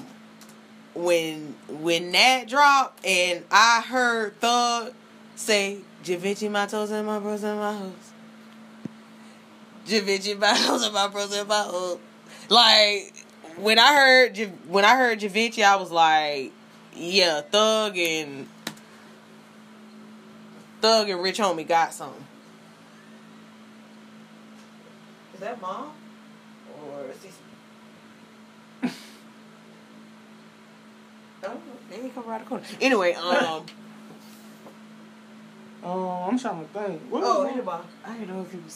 when when that dropped and I heard Thug say Javinci my toes and my bros and my hoes. Javinci my toes and my bros and my hoes. Like when I heard when I heard Javinci, I was like, yeah, Thug and Thug and Rich Homie got something. Is that mom? Or is this Oh, they ain't come around the corner. Anyway, um Um, I'm trying to think. What Oh, was hey it? mom. I didn't know if he was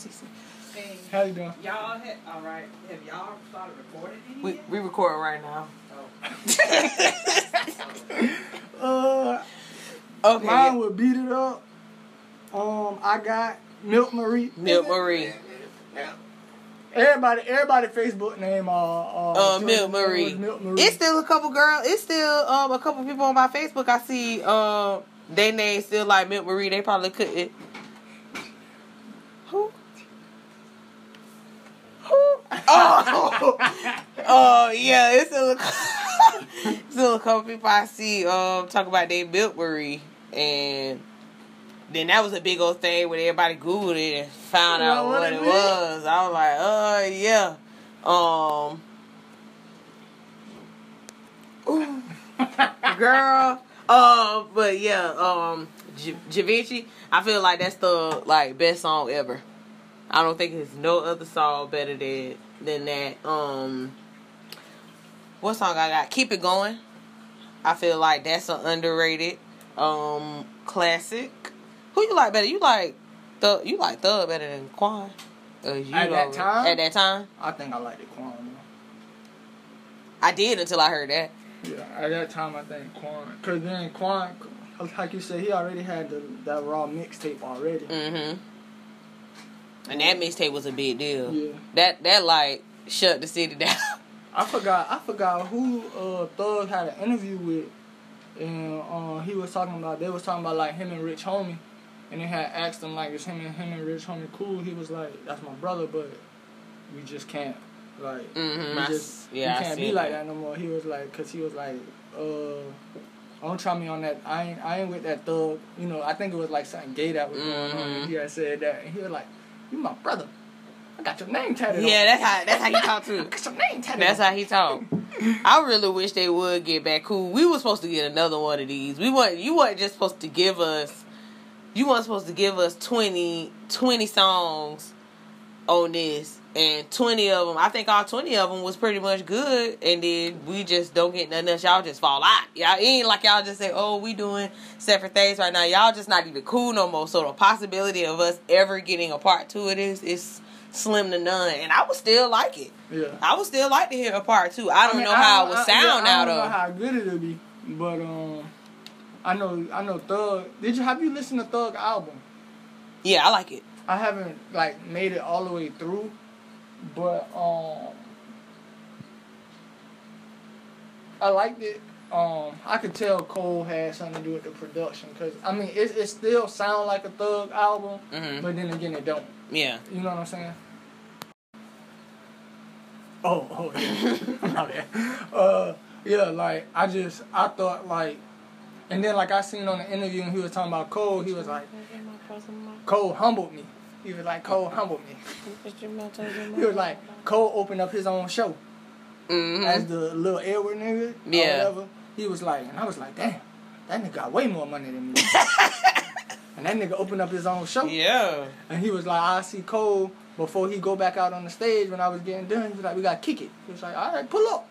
sixteen. How you doing? Y'all had all right. Have y'all started recording any We yet? we recording right now. Uh, Okay. mine would beat it up. Um, I got Milk Marie. Milk Marie. Everybody, everybody Facebook name uh uh, Uh, Milk Marie. Milk Marie. It's still a couple girl. It's still um a couple people on my Facebook. I see um they name still like Milk Marie. They probably couldn't. Who? Who? Oh, oh yeah. It's a, still a couple people I see um talk about they Marie and. Then that was a big old thing when everybody Googled it and found You know out what what it was. I was like, oh yeah. Um, girl. Um, but yeah, um, J- Javinci. I feel like that's the like best song ever. I don't think there's no other song better than than that. Um, what song I got? Keep it going. I feel like that's an underrated um classic. Who you like better? You like Thug? You like Thug better than Quan? You At that time? At that time, I think I like the Quan. I did until I heard that. Yeah, at that time I think Quan, cause then Quan, like you said, he already had the that raw mixtape already. Mm-hmm. And that mixtape was a big deal. Yeah. That that like shut the city down. I forgot. I forgot who uh, Thug had an interview with, and uh, he was talking about. They was talking about like him and Rich Homie, and they had asked him like, "Is him and him and Rich Homie cool?" He was like, "That's my brother, but we just can't like Mhm, we just yeah, can't be like that. no more." He was like, "Cause he was like, uh." Don't try me on that. I ain't. I ain't with that thug. You know. I think it was like something gay that was going on. And he had said that, and he was like, "You my brother. I got your name tatted on. yeah, that's how that's how you talk too. I got your name tatted That's on. how he talk. I really wish they would get back cool. We were supposed to get another one of these. We want you weren't just supposed to give us you weren't supposed to give us 20, 20 songs on this and 20 of them. I think all 20 of them was pretty much good and then we just don't get nothing else. Y'all just fall out. Y'all ain't like y'all just say, "Oh, we doing separate things right now." Y'all just not even cool no more. So the possibility of us ever getting a part 2 of this is slim to none. And I would still like it. Yeah. I would still like to hear a part two. I don't mean, know how it don't- would I- sound yeah, I out don't know of. how good it'll be, but um, I know I know Thug. Did you have you listened to Thug album? Yeah, I like it. I haven't like made it all the way through, but um, I liked it. Um, I could tell Cole had something to do with the production because I mean it it still sound like a Thug album, Mhm. but then again it don't. Yeah. You know what I'm saying? Oh, oh yeah. My bad. uh, yeah, like I just I thought like, and then like I seen on the interview and he was talking about Cole, he was like, Cole humbled me. He was like Cole humbled me. He was like Cole opened up his own show Mhm. as the little Edward nigga. Yeah. Or whatever. He was like, and I was like, damn, that nigga got way more money than me. and that nigga opened up his own show. Yeah. And he was like, I see Cole before he go back out on the stage when I was getting done. He was like, we gotta kick it. He was like, all right, pull up.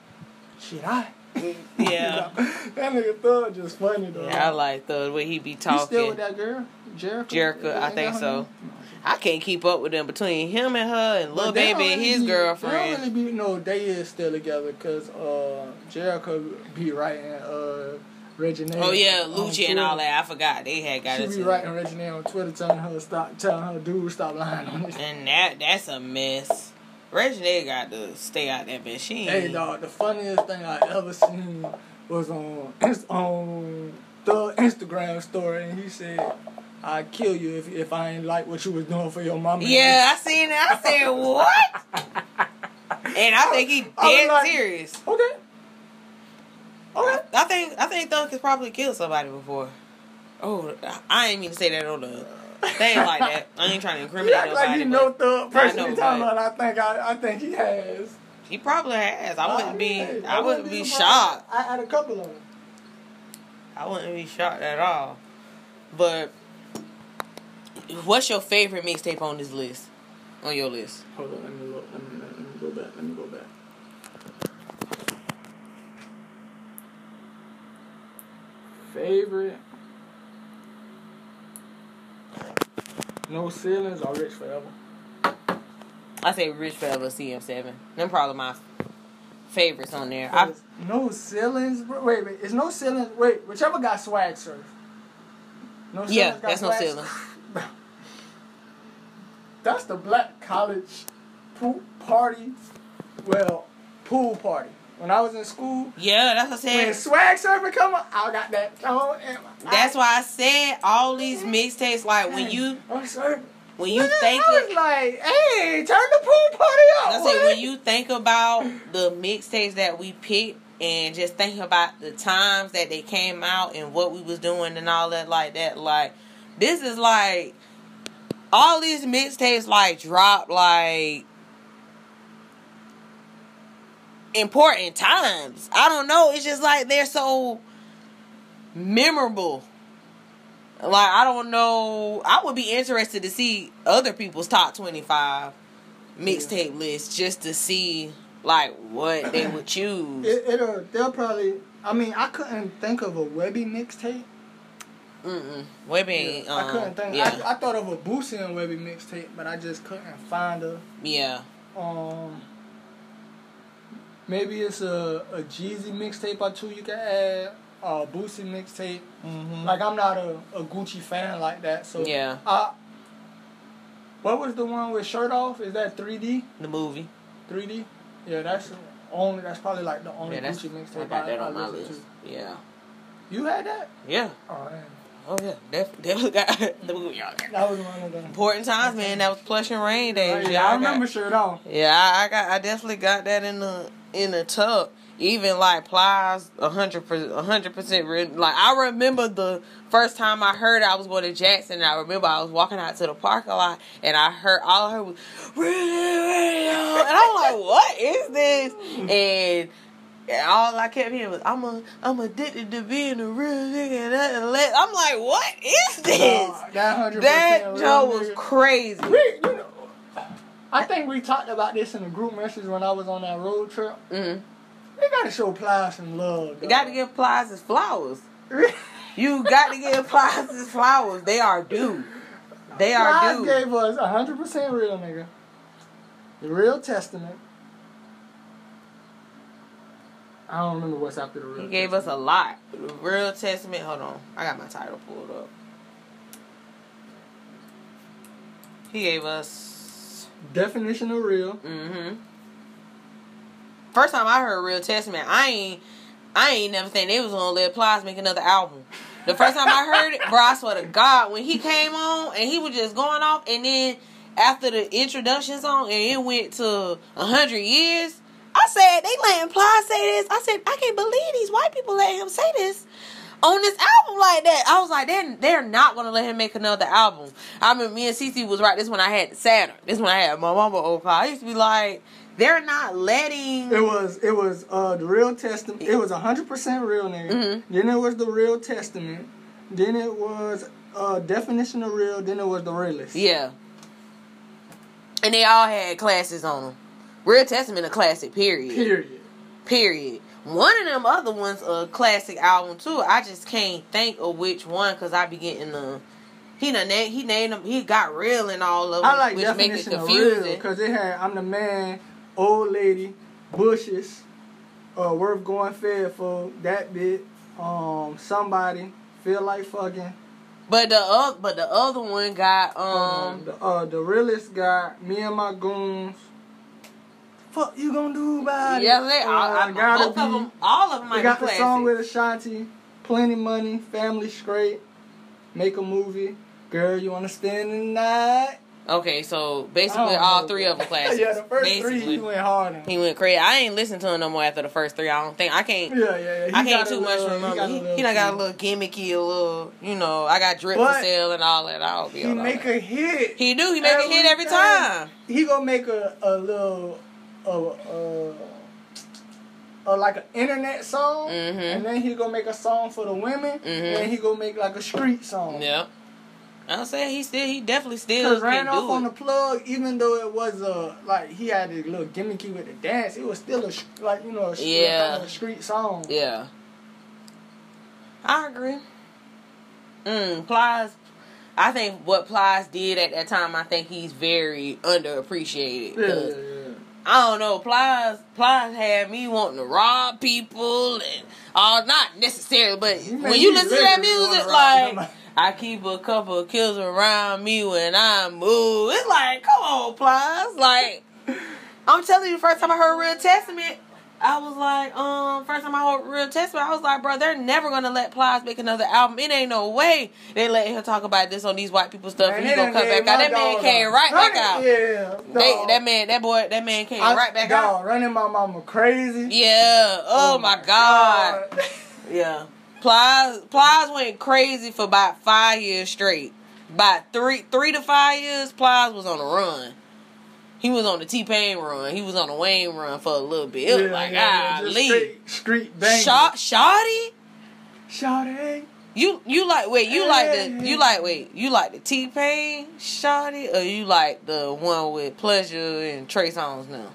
Shit, I. Yeah. that nigga Thug just funny though. Yeah, I like the way he be talking. He still with that girl, Jericho. Jericho, I think so. name? I can't keep up with them between him and her and little Baby and his be- They don't girlfriend. really be no. They is still together because uh, Jericho be writing uh. Oh yeah, Lucci and all that. I forgot they had got She into be it. writing Regine on Twitter, telling her stop, telling her dude stop lying on this. And that that's a mess. Reggie got to stay out that bitch. She Hey dog, the funniest thing I ever seen was on on the Instagram story, and he said, "I'd kill you if if I ain't like what you was doing for your mama." Yeah, I seen it. I said what? and I think he I dead like- serious. Okay. Okay. I think I think Thug has probably killed somebody before. Oh, I ain't mean to say that on the thing like that. I ain't trying to You incriminate act nobody. like you know Thug personally I talking about. I think I, I think he has. he probably has. I oh, wouldn't be. Hey, I wouldn't be surprised. shocked. I had a couple of them. I wouldn't be shocked at all. But what's your favorite mixtape on this list? On your list? Hold on, let me look. Let me, let me go back. Let me go back. Favorite. No ceilings or rich forever. I say Rich Forever CM7. Them probably my favorites on there. I, no ceilings. bro- Wait, wait. It's no ceilings? Wait, whichever got swag surf. No ceilings yeah, that's no swag ceiling. That's the black college pool party. Well, pool party. When I was in school, Yeah, that's what I said. when swag surfer come up, I got that on. That's why I said all these mixtapes. Like when you I'm when you Nigga, think I was of, like, hey, turn the pool party up. I say when you think about the mixtapes that we picked and just think about the times that they came out and what we was doing and all that like that. Like this is like all these mixtapes like drop like important times. I don't know. It's just like they're so memorable. Like I don't know. I would be interested to see other people's top twenty five mixtape lists just to see like what they would choose. It, it'll, they'll probably. I mean, I couldn't think of a Webby mixtape. Mm-mm. Webby, I um, couldn't think. Yeah, I, I thought of a Boosie and Webby mixtape, but I just couldn't find a. yeah. Um, maybe it's a a Jeezy mixtape or two you can add. A Boosie mixtape. Mm-hmm. Like I'm not a, a Gucci fan like that, so Yeah. Uh, what was the one with shirt off? Is that 3D? the movie. 3D? Yeah, that's only. That's probably like the only Yeah, Gucci I mixtape got that on my listened list. Yeah. You had that? yeah. Oh man, Oh yeah, Def- definitely got the that was one of them. Important times, man. That was plush and rain days. Oh, yeah, I got- remember shirt off. Yeah, I, got. I definitely got that in the in the tub. Even like plies, a hundred percent, a hundred percent. Like I remember the first time I heard I was going to Jackson. And I remember I was walking out to the parking lot, and I heard all I heard was radio, and I'm like, "What is this?" And all I kept hearing was, "I'm a, I'm addicted to being a real nigga." that. I'm like, "What is this?" That that. Joe was crazy. We, you know, I think we talked about this in the group message when I was on that road trip. Mm-hmm. We gotta show Plies some love. You got to give Plies his flowers. You got to give Plies his flowers. They are due. They are Plies due. gave us hundred percent real nigga. The real testament. I don't remember what's after the real. He gave us a lot. The Real Testament. Hold on. I got my title pulled up. He gave us. definition of real. Mm-hmm. First time I heard Real Testament, I ain't. I ain't never think they was gonna let Plies make another album. The first time I heard it, bro, I swear to God, when he came on and he was just going off, and then after the introduction song, and it went to a hundred years, I said they letting Plies say this. I said I can't believe these white people letting him say this on this album like that. I was like, they're they're not gonna let him make another album. I mean, me and Cece was right. This when I had Saturn. This when I had my mama old. I used to be like, they're not letting. It was it was uh the real testament. It was hundred percent real nigga. Mhm. Then it was the real testament. Then it was uh definition of real. Then it was the realist. Yeah. And they all had classes on them. Real Testament a classic, period. Period. Period. One of them other ones a classic album too. I just can't think of which one because I be getting the. He done na- he named them. He got real in all of them, I like which make it definition of real confusing. because it had I'm the man, old lady, bushes, uh, worth going fed for that bit. Um, somebody feel like fucking. But the uh, but the other one got Um, um. the uh, the realest guy, me and my goons. Fuck you gonna do about it? Yeah, they Uh, all, I, gotta both of them, all of them might got be the song with Ashanti, plenty money, family straight, make a movie. Girl, you wanna spend the night? okay, so basically all know. three of them classics. yeah, the first basically. three he went hard on. He went crazy. I ain't listened to him no more after the first three. I don't think I can't. Yeah, yeah, yeah. He I can't too much little- remember. got He, he done got a little gimmicky, a little, you know. I got drip for But sale and all that. I'll be He all make that. a hit. He do. He make a hit every time. He gonna make a a little a a, a like an internet song, Mhm. and then he gonna make a song for the women, Mhm. and he gonna make like a street song. Yep. I'm saying he still, he definitely still Cause can ran off do on it. the plug, even though it was uh like he had a little gimmicky with the dance, it was still a like you know a, sh- Yeah. kind of a street song. Yeah. I agree. Mm, Plies. I think what Plies did at that time, I think he's very underappreciated. Yeah, 'cause yeah, yeah. I don't know. Plies, Plies had me wanting to rob people and all, not necessarily, but made when you listen to that music, like. I keep a couple of kills around me when I move. It's like, come on, Plies. Like, I'm telling you, the first time I heard Real Testament, I was like, um, first time I heard Real Testament, I was like, bro, they're never gonna let Plies make another album. It ain't no way they let him talk about this on these white people stuff. Man, and they he gonna come back out. That man came right back out. Yeah, They, that man, that boy, that man came I- right back out. running my mama crazy. Yeah. Oh, my god. God. Yeah. Plies Plies went crazy for about five years straight. About three three to five years, Plies was on the run. He was on the T Pain run. He was on the Wayne run for a little bit. It was Yeah, like, yeah, ah, just leave. street bang. Shot Shotty? Shawty. You you like wait, you like the you like wait, you like the T Pain Shawty or you like the one with pleasure and Trey Songz now?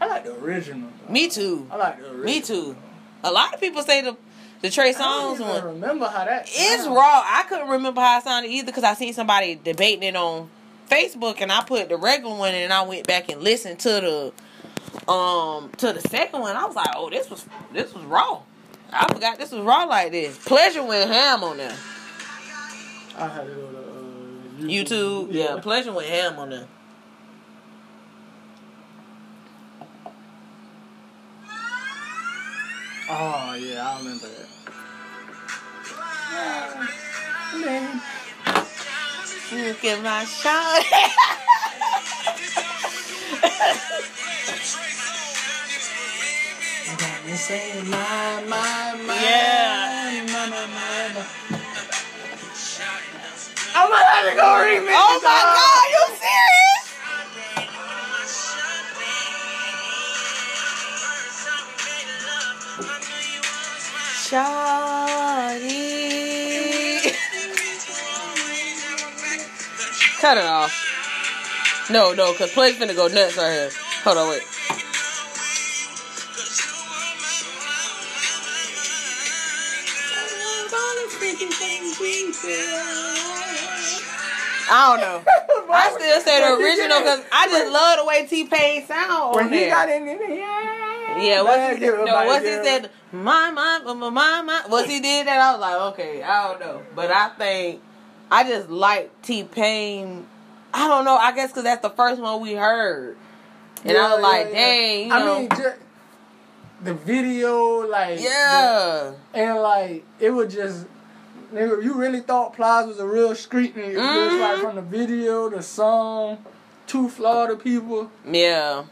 I like the original. though. Me too. I like the original. Me too. A lot of people say the the Trey Songz one. remember how that. It's sound. raw. I couldn't remember how it sounded either because I seen somebody debating it on Facebook, and I put the regular one, and I went back and listened to the um to the second one. I was like, oh, this was this was raw. I forgot this was raw like this. Pleasure went ham on there. I had it on uh, YouTube, yeah, Pleasure went ham on there. Oh yeah, I remember that. Look at my shot. Got me saying my my my. Yeah. My, my, my, my. I might have to go remix. oh my dog. god, you serious? Shawty. Cut it off. No, no, cause Plies finna go nuts right here. Hold on, wait. I don't know. I still say the original because I just love the way T Pain sound When he there. got in there, yeah. Yeah, once he, no, once he said my my my my my, my once he did that, I was like, okay, I don't know, but I think I just like T Pain. I don't know. I guess because that's the first one we heard, and I was Yeah, like, yeah, yeah. dang, you know, I mean, ju- the video, like, yeah, the- and like it was just. Nigga, you really thought Plies was a real street nigga. Mhm. like from the video, the song, two Florida people. yeah.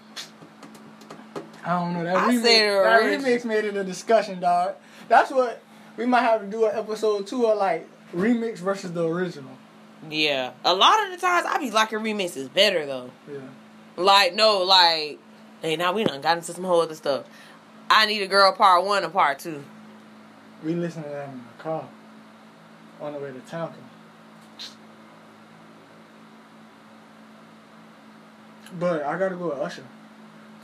I don't know. That, I remix, that remix made it a discussion, dog. That's what we might have to do an episode two of like remix versus the original. Yeah, a lot of the times I be liking remixes better though. Yeah. Like no, like hey, now we done got into some whole other stuff. I need a girl part one and part two. We listened to that in the car on the way to town. But I gotta go with Usher.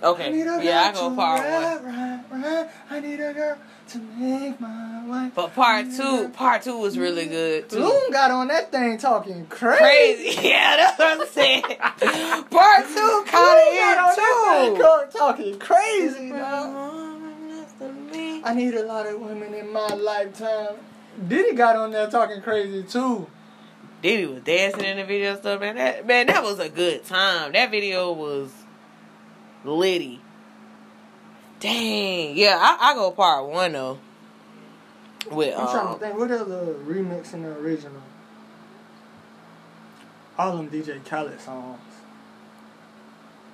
Okay. I Yeah, I go part ride, one. ride, ride. I need a girl to make my wife. But part two, part two was really good too. Loon got on that thing talking crazy. Crazy. Yeah, that's what I'm saying. Part two kind got on of that thing talking crazy. I need a lot of women in my lifetime. Diddy got on there talking crazy too. Diddy was dancing in the video stuff, man. That man, that was a good time. That video was litty. Dang, yeah, I, I go part one though. With I'm trying to um, think, what other remix in the original? All them DJ Khaled songs.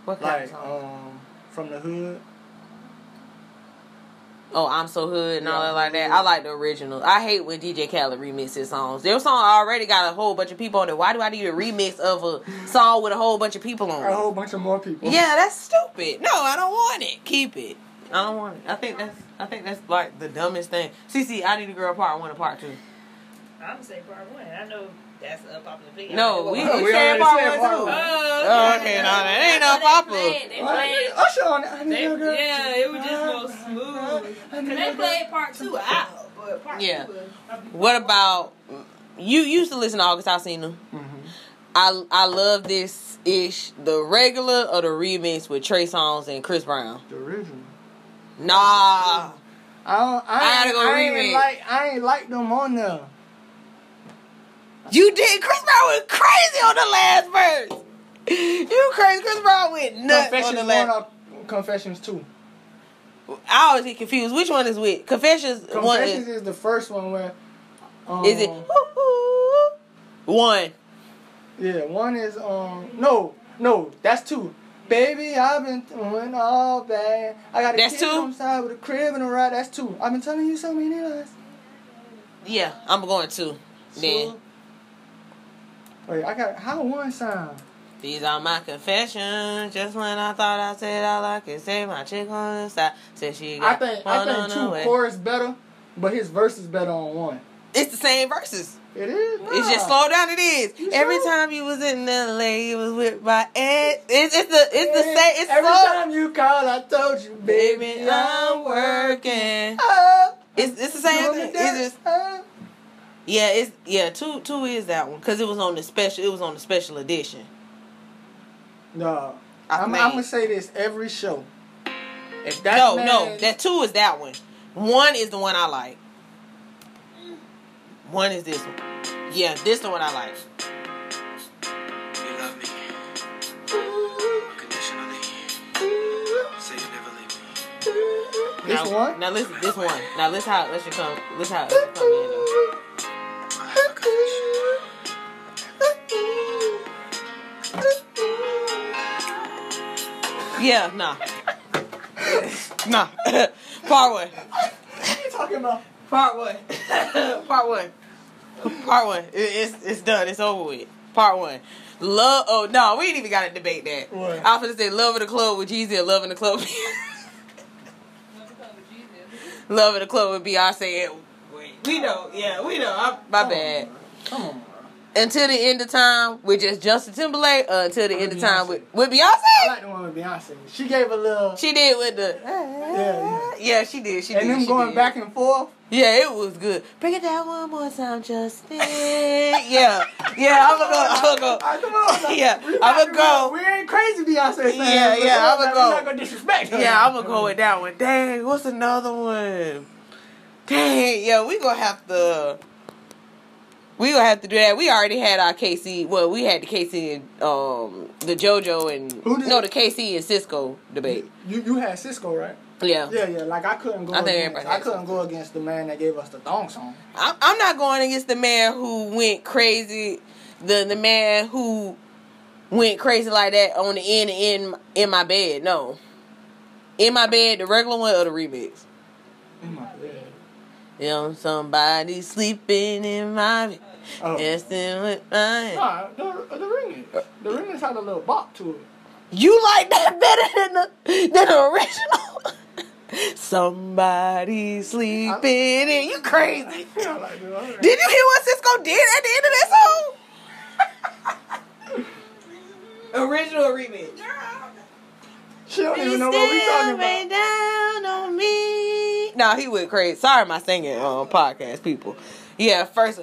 what kind Like, of song? um, From the Hood. Oh, I'm so hood and all that like that. yeah. I like the original. I hate when DJ Khaled remixes songs. Their song already got a whole bunch of people on it. Why do I need a remix of a song with a whole bunch of people on it? A whole bunch of more people. Yeah, that's stupid. No, I don't want it. Keep it. I don't want it. I think that's I think that's like the dumbest thing. CC, I need a girl part one and part two. I'm gonna say part one. I know that's a popular opinion. No, we, Well, we, we said part said one too. one. Oh, okay, no, that ain't no They popular. played- They Why, played. nigga, Usher on it. I need They, a girl. yeah, it was just more smooth. I Cause they a played part two out, but part Yeah. two was. What about you? Used to listen to August Alsina. Mhm. I I love this ish the regular or the remix with Trey Songz and Chris Brown. The original. Nah, I don't. I, I gotta ain't, go I ain't like. I ain't like them on there. you did. Chris Brown went crazy on the last verse. You crazy? Chris Brown went nuts on the last. Confessions two. I always get confused. Which one is which? Confessions. one Confessions is, is the first one where. Um, is it one? Yeah, one is um no no that's two. Baby, I've been doing all bad. I got a That's kid two? on the side with a crib and a ride. That's two. I've been telling you so many lies. Yeah, I'm going to. Then Wait, I got how one sound? these are my confessions. Just when I thought I said all I could say, my chick on the side said she I got think I think on the two chorus better, but his verse is better on one. It's the same verses. It is. It's just slow down. It is. You Every sure? time you was in LA, you was with my ex. It's, it's the it's the same. It's Every slow. time you call, I told you, baby, Baby, I'm working. up. Oh. It's it's the same thing. It's just dance yeah. It's yeah. Two two is that one because it was on the special. It was on the special edition. No, I'm, I'm gonna say this every show. If that no, man, no. That two is that one. One is the one I like. One is this one. Yeah, this the one I like. You love me unconditionally. Say you never leave me. this now, one. Now listen, this one. Now listen how let's come. Listen how it should come in though. Have. Yeah, nah. nah. Part one. What are you talking about? Part one. Part one. Part one. It's it's done. It's over with. Part one. Love. Oh no, we ain't even got to debate that. What? I was gonna say love in the club with Jeezy or love in the club. love in the club with Beyonce. And, wait, we know. Yeah, we know. I, my Come on. bad. Come on, bro. Until the end of time with just Justin Timberlake. Uh, until the With end of time Beyonce. with with I like the one with Beyonce. She gave a little, She did with the. yeah. Yeah, she did. She and did. them she going did. back and forth. Yeah, it was good. Break it down one more time, Justin. yeah, yeah. I'm gonna go. I'm gonna go. Ah, come on. Yeah, I'ma go. We ain't crazy Beyonce. Yeah, yeah, I'ma go. We're not gonna disrespect her. Yeah, I'm gonna go with that one. Dang, what's another one? Dang, yeah, we gonna have to. We gonna have to do that. We already had our KC. Well, we had the KC and um the JoJo and no the KC and Sisqó debate. You you had Sisqó right? Yeah, Yeah, yeah. Like I couldn't go. I think against, I couldn't go against the man that gave us the thong song. I'm, I'm not going against the man who went crazy. The the man who went crazy like that on the in in in my bed. No, in my bed, the regular one or the remix. In my bed. You know, somebody sleeping in my bed, Oh. dancing with mine. Nah, the the remix. The remix had a little bop to it. You like that better than the than the original? Somebody sleeping in. You crazy? Yeah, I like the remix. Did you hear what Sisqó did at the end of that song? Original or remix? She don't You even know what we still talking about. down on me. No, he went crazy. Sorry, my singing um, podcast people. Yeah, first.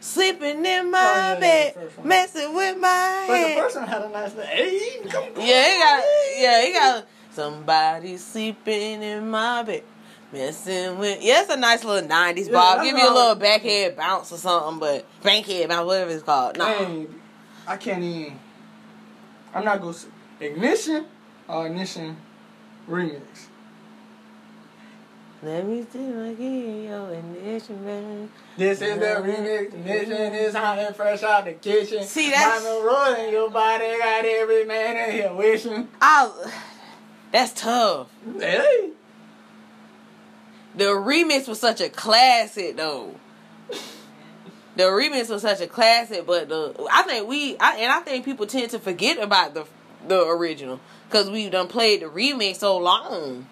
Sleeping in my Oh, yeah, yeah, bed, the messing with my head. But the first one had a nice little, hey, come Yeah, he got. Yeah, he got. Somebody sleeping in my bed, messing with. Yeah, it's a nice little '90s Yeah, bob. Give you a all- little backhead bounce or something, but bankhead bounce, whatever it's called. No, Dang, I can't even. I'm not gonna say ignition or ignition remix. let me see my yo, ignition, man. This is the remix. Ignition is hot and fresh out the kitchen. See, that's- Mama rolling your body, got every man in here wishing. I. That's tough. Hey, The remix was such a classic, though. The remix was such a classic, but the I think we I, and I think people tend to forget about the the original because we done played the remix so long.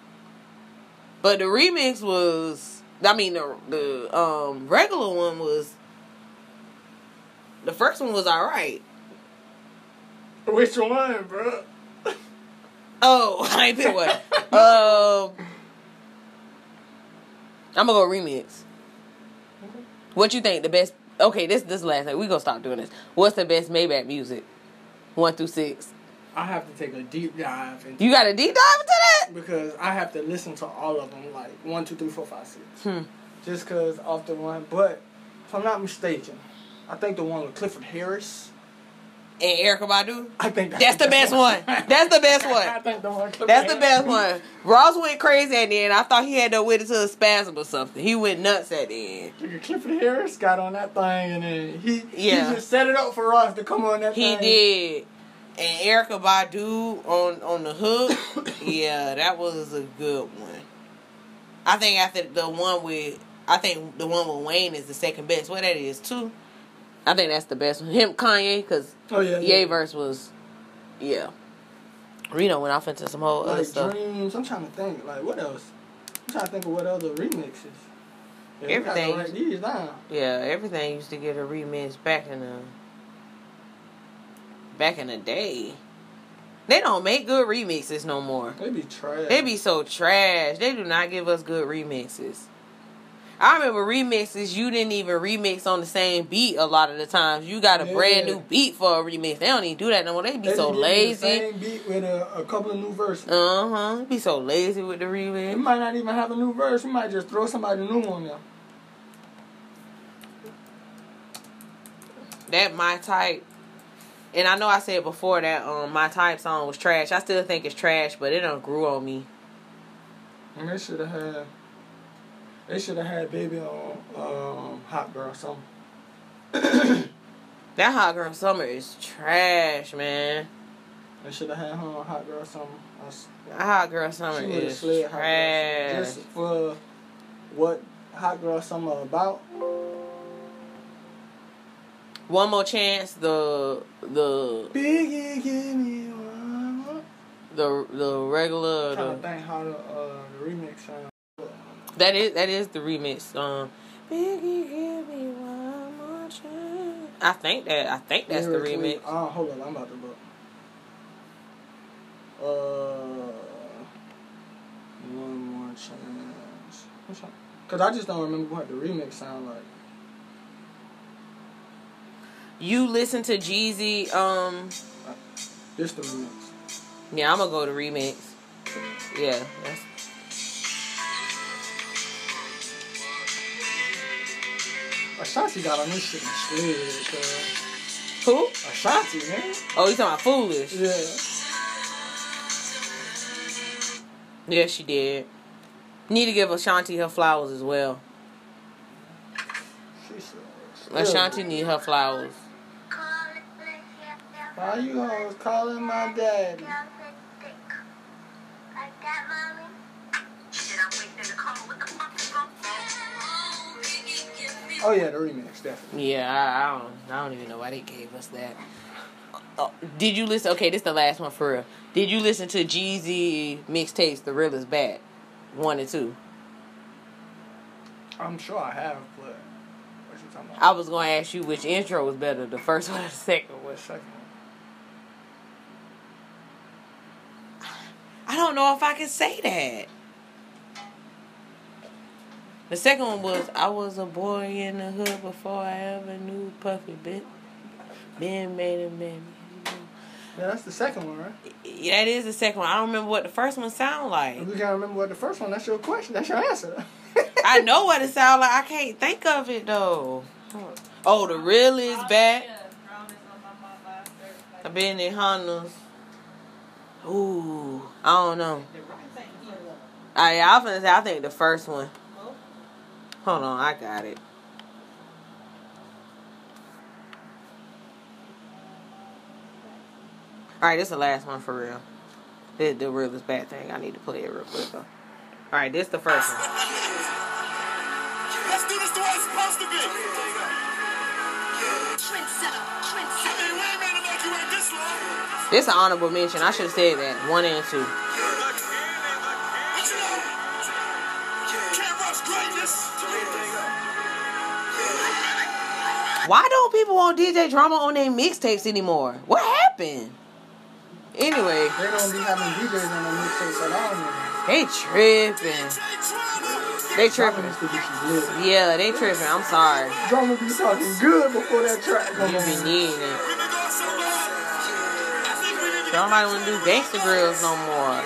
But the remix was, I mean, the the um regular one was. The first one was all right. which one, bro? Oh, I ain't pick one. um, I'm gonna go remix. What you think the best? Okay, this this last thing we gonna stop doing this. What's the best Maybach music? One through six. I have to take a deep dive into You got a deep dive into that? because I have to listen to all of them, like one, two, three, four, five, six. Hmm. Just cause off the one, but if I'm not mistaken, I think the one with Clifford Harris. And Erykah Badu. I think That's the best one. That's the best one. I think the one. Clifford That's the best one. Ross went crazy at the end. I thought he had to wit until a spasm or something. He went nuts at the end. Clifford Harris got on that thing and then he Yeah. he just set it up for Ross to come on that He thing. did. And Erykah Badu on on the hook, yeah, that was a good one. I think after the one with, I think the one with Wayne is the second best. What that is too. I think that's the best one. Him Kanye, cause Oh yeah. Ye verse was, yeah. Reno went off into some whole other stuff. dreams. I'm trying to think. Like what else? I'm trying to think of what other remixes. Yeah, Everything. Down. Yeah, everything used to get a remix back in the back in the day. They don't make good remixes no more. They be trash. They be so trash. They do not give us good remixes. I remember remixes you didn't even remix on the same beat a lot of the times. You got a Yeah. brand new beat for a remix. They don't even do that no more. They be They so just give the lazy. Same beat with a, a couple of new verses. Uh huh. Be so lazy with the remix. remix. might not even have a new verse. We might just throw somebody new on there. That my type. And I know I said before that um my type song was trash. I still think it's trash, but it don't grew on me. And they should have had. They should have had baby on um, Hot Girl something. That hot girl summer is trash, man. They should have had her on Hot Girl something. I hot girl summer is slid Hot Girl trash. Summer. Just for what Hot Girl Summer about. One more chance. The the Biggie, give me one more. the the regular I'm trying to the, think how the, uh, the remix sound. that is that is the remix. Um, Biggie, give me one more chance. I think that I think that's the remix. Uh, hold on, I'm about to look. Uh, one more chance. What's up? Cause I just don't remember what the remix sound like. You listen to Jeezy. Um, This the remix. yeah, I'm gonna go to remix. Yeah, Ashanti got on this shit who? Ashanti, man. Oh, you talking about foolish? Yeah. Yeah, she did. Need to give Ashanti her flowers as well. Ashanti need her flowers. Why you always calling my daddy? Oh yeah, the remix, definitely. Yeah, I, I don't. I don't even know why they gave us that. Oh, did you listen? Okay, this is the last one for real. Did you listen to Jeezy mixtapes? The real is back, one and two. I'm sure I have, but what you talking about? I was gonna ask you which intro was better, the first one or the second one. What second? I don't know if I can say that. The second one was I was a boy in the hood before I ever knew Puffy Ben. Ben made a man. Yeah, that's the second one, right? Yeah, that is the second one. I don't remember what the first one sound like. You can't remember what the first one, that's your question. That's your answer. I know what it sound like. I can't think of it though. Oh, the real is back. I've been in Hondas. Ooh, I don't know. I, I was gonna say I think the first one. Hold on, I got it. All right, this is the last one for real. The, the real is back thing. I need to play it real quick though. All right, this is the first one. Let's do this the way it's supposed to be. I mean, we ain't made it like you ain't this long. An honorable mention. I should have said that one and two. What you know? Can't rush greatness. Why don't people want DJ drama on their mixtapes anymore? What happened? Anyway, they don't be having DJs on the mixtapes at all anymore. they tripping. They tripping. Drama used to be some lit. Yeah, they tripping. I'm sorry. Drama be talking good before that track You be needing it. Nobody want to do Gangsta Grillz no more.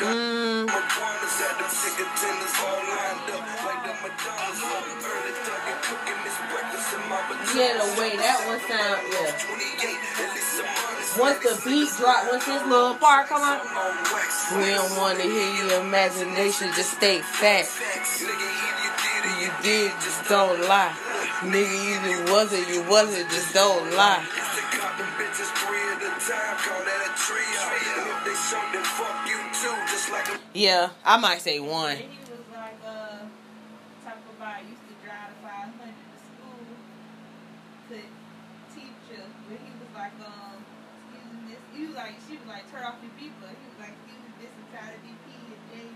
Mm, yeah, the way that one sound, yeah. Once the beat drop, once this little part come out, we don't want to hear your imagination just stay fat. You did, just don't lie. Nigga, either wasn't, you wasn't, just don't lie. Yeah, I might say one. And he was like, uh, talk about used to drive the 500 to school to teach her. But he was like, um, excuse me, this. He was like, she was like, turn off your beeper. He was like, excuse me, this is Tyler BP and Jay Z.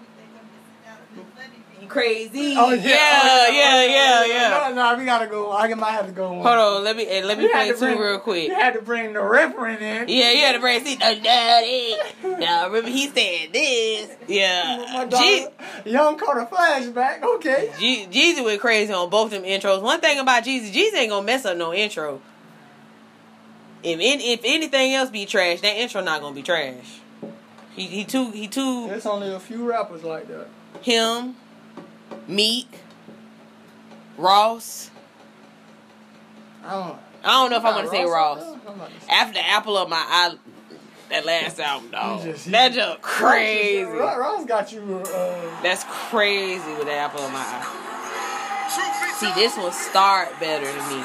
We think I'm missing out on this funny thing. Crazy. Oh, yeah, yeah. yeah, yeah, yeah. No, no, we gotta go. I might have to go on. Hold on, let me eh, let me You play two bring- real quick. You had to bring the referent in. Yeah, you had to bring see the daddy. Now remember he said this. Yeah. daughter, G- Young caught a flashback. Okay. G- Jeezy went crazy on both of them intros. One thing about Jeezy, Jeezy ain't gonna mess up no intro. If in, if anything else be trash, that intro not gonna be trash. He he too he too There's only a few rappers like that. him, Meek, Ross. I don't. I don't know if I want to say Ross. I'm about to say- After the apple of my eye, that last album, dog. You just- That just crazy. Ross, Ross got you. Uh, That's crazy with the apple of my eye. See, this one start better than me.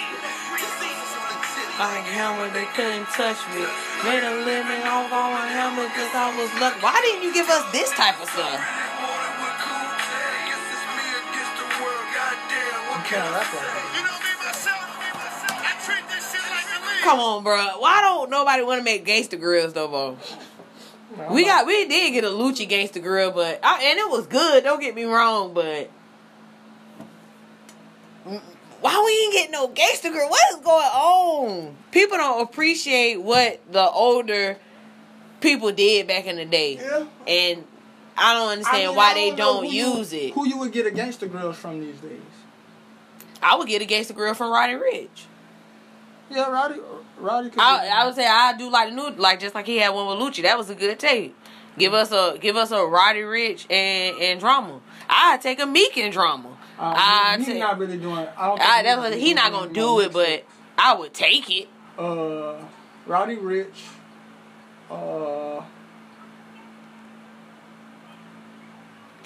Like hammer, they couldn't touch me. Made a living off on my hammer because I was lucky. Why didn't you give us this type of stuff? you can't rap like that. You know me myself. I treat this shit like a. Come on, bro. Why don't nobody want to make Gangsta Grillz no more? Man, We got we did get a Lucci gangster grill, but and it was good. Don't get me wrong, but why we ain't getting no gangster grill? What is going on? People don't appreciate what the older people did back in the day, Yeah. and I don't I understand mean, why I they don't who you- use it. Who you would get a Gangsta Grillz from these days? I would get a gangster grill from Roddy Ricch. Yeah, Roddy. Roddy. Could I, I would say I do like the new, like just like he had one with Lucci. That was a good tape. Give mm-hmm. us a give us a Roddy Ricch and and drama. I take a Meek and drama. Uh, I he, he take. not really doing. I don't I, really what, he not gonna do it, but I would take it. uh, Roddy Ricch. Uh,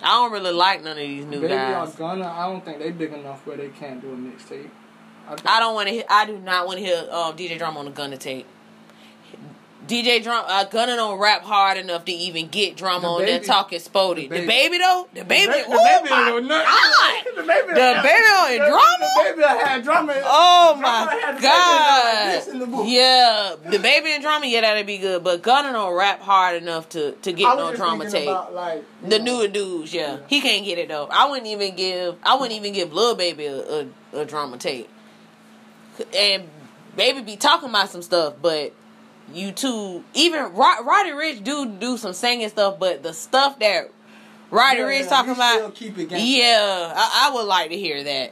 I don't really like none of these new Baby guys. or Gunna. I don't think they big enough where they can't do a mixtape. Okay. I don't want to. I do not want to hear um, DJ Drama on the Gunna tape. DJ Drama, uh, Gunna don't rap hard enough to even get drama The on there Baby- talking spotty. The The Baby- though, the baby, The, oh baby my God. The baby, The baby on the, drama? The baby had drama. Oh my the like god! the. Yeah, the baby and drama, yeah, that'd be good. But Gunna don't rap hard enough to to get no drama tape. about, like, The know, newer dudes, yeah. he can't get it though. I wouldn't even give. I wouldn't even give Lil Baby a, a, a drama tape. And Baby be talking about some stuff, but you two, even Rod- Roddy Ricch do do some singing stuff, but the stuff that Roddy Yeah, Rich talking about, keep it yeah, I, I would like to hear that.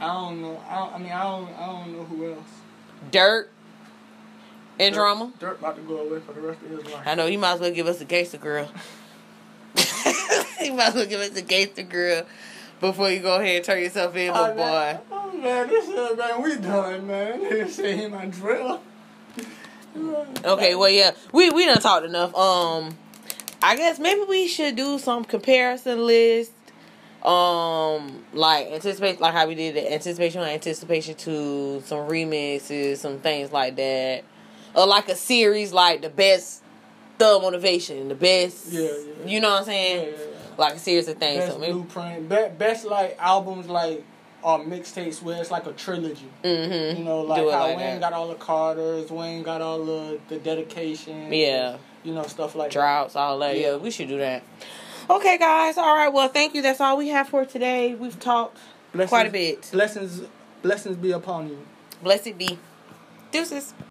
I don't know. I, don't, I mean, I don't. I don't know who else. Durk and drama. Durk about to go away for the rest of his life. I know he might as well give us a gangster girl. he might as well give us a gangster girl before you go ahead and turn yourself in, Oh, boy. man. Oh man, this is man, we done, man. They say him my drill. Okay, well yeah, we we done talked enough. Um, I guess maybe we should do some comparison list. Um, like anticipate, like how we did the anticipation, anticipation to some remixes, some things like that, or like a series, like the best thug motivation, the best. Yeah, yeah. You know what I'm Yeah, saying? yeah, yeah. Like a series of things. Best so maybe. blueprint. Be- best like albums like or mixtapes where it's like a trilogy. Mm-hmm. You know, like how like Wayne that. got all the Carters, Wayne got all the the dedication. Yeah. You know, stuff like droughts, all that. Yeah. Yeah. we should do that. Okay, guys. All right. Well, thank you. That's all we have for today. We've talked that. quite a bit. Blessings blessings be upon you. Blessed be. Deuces.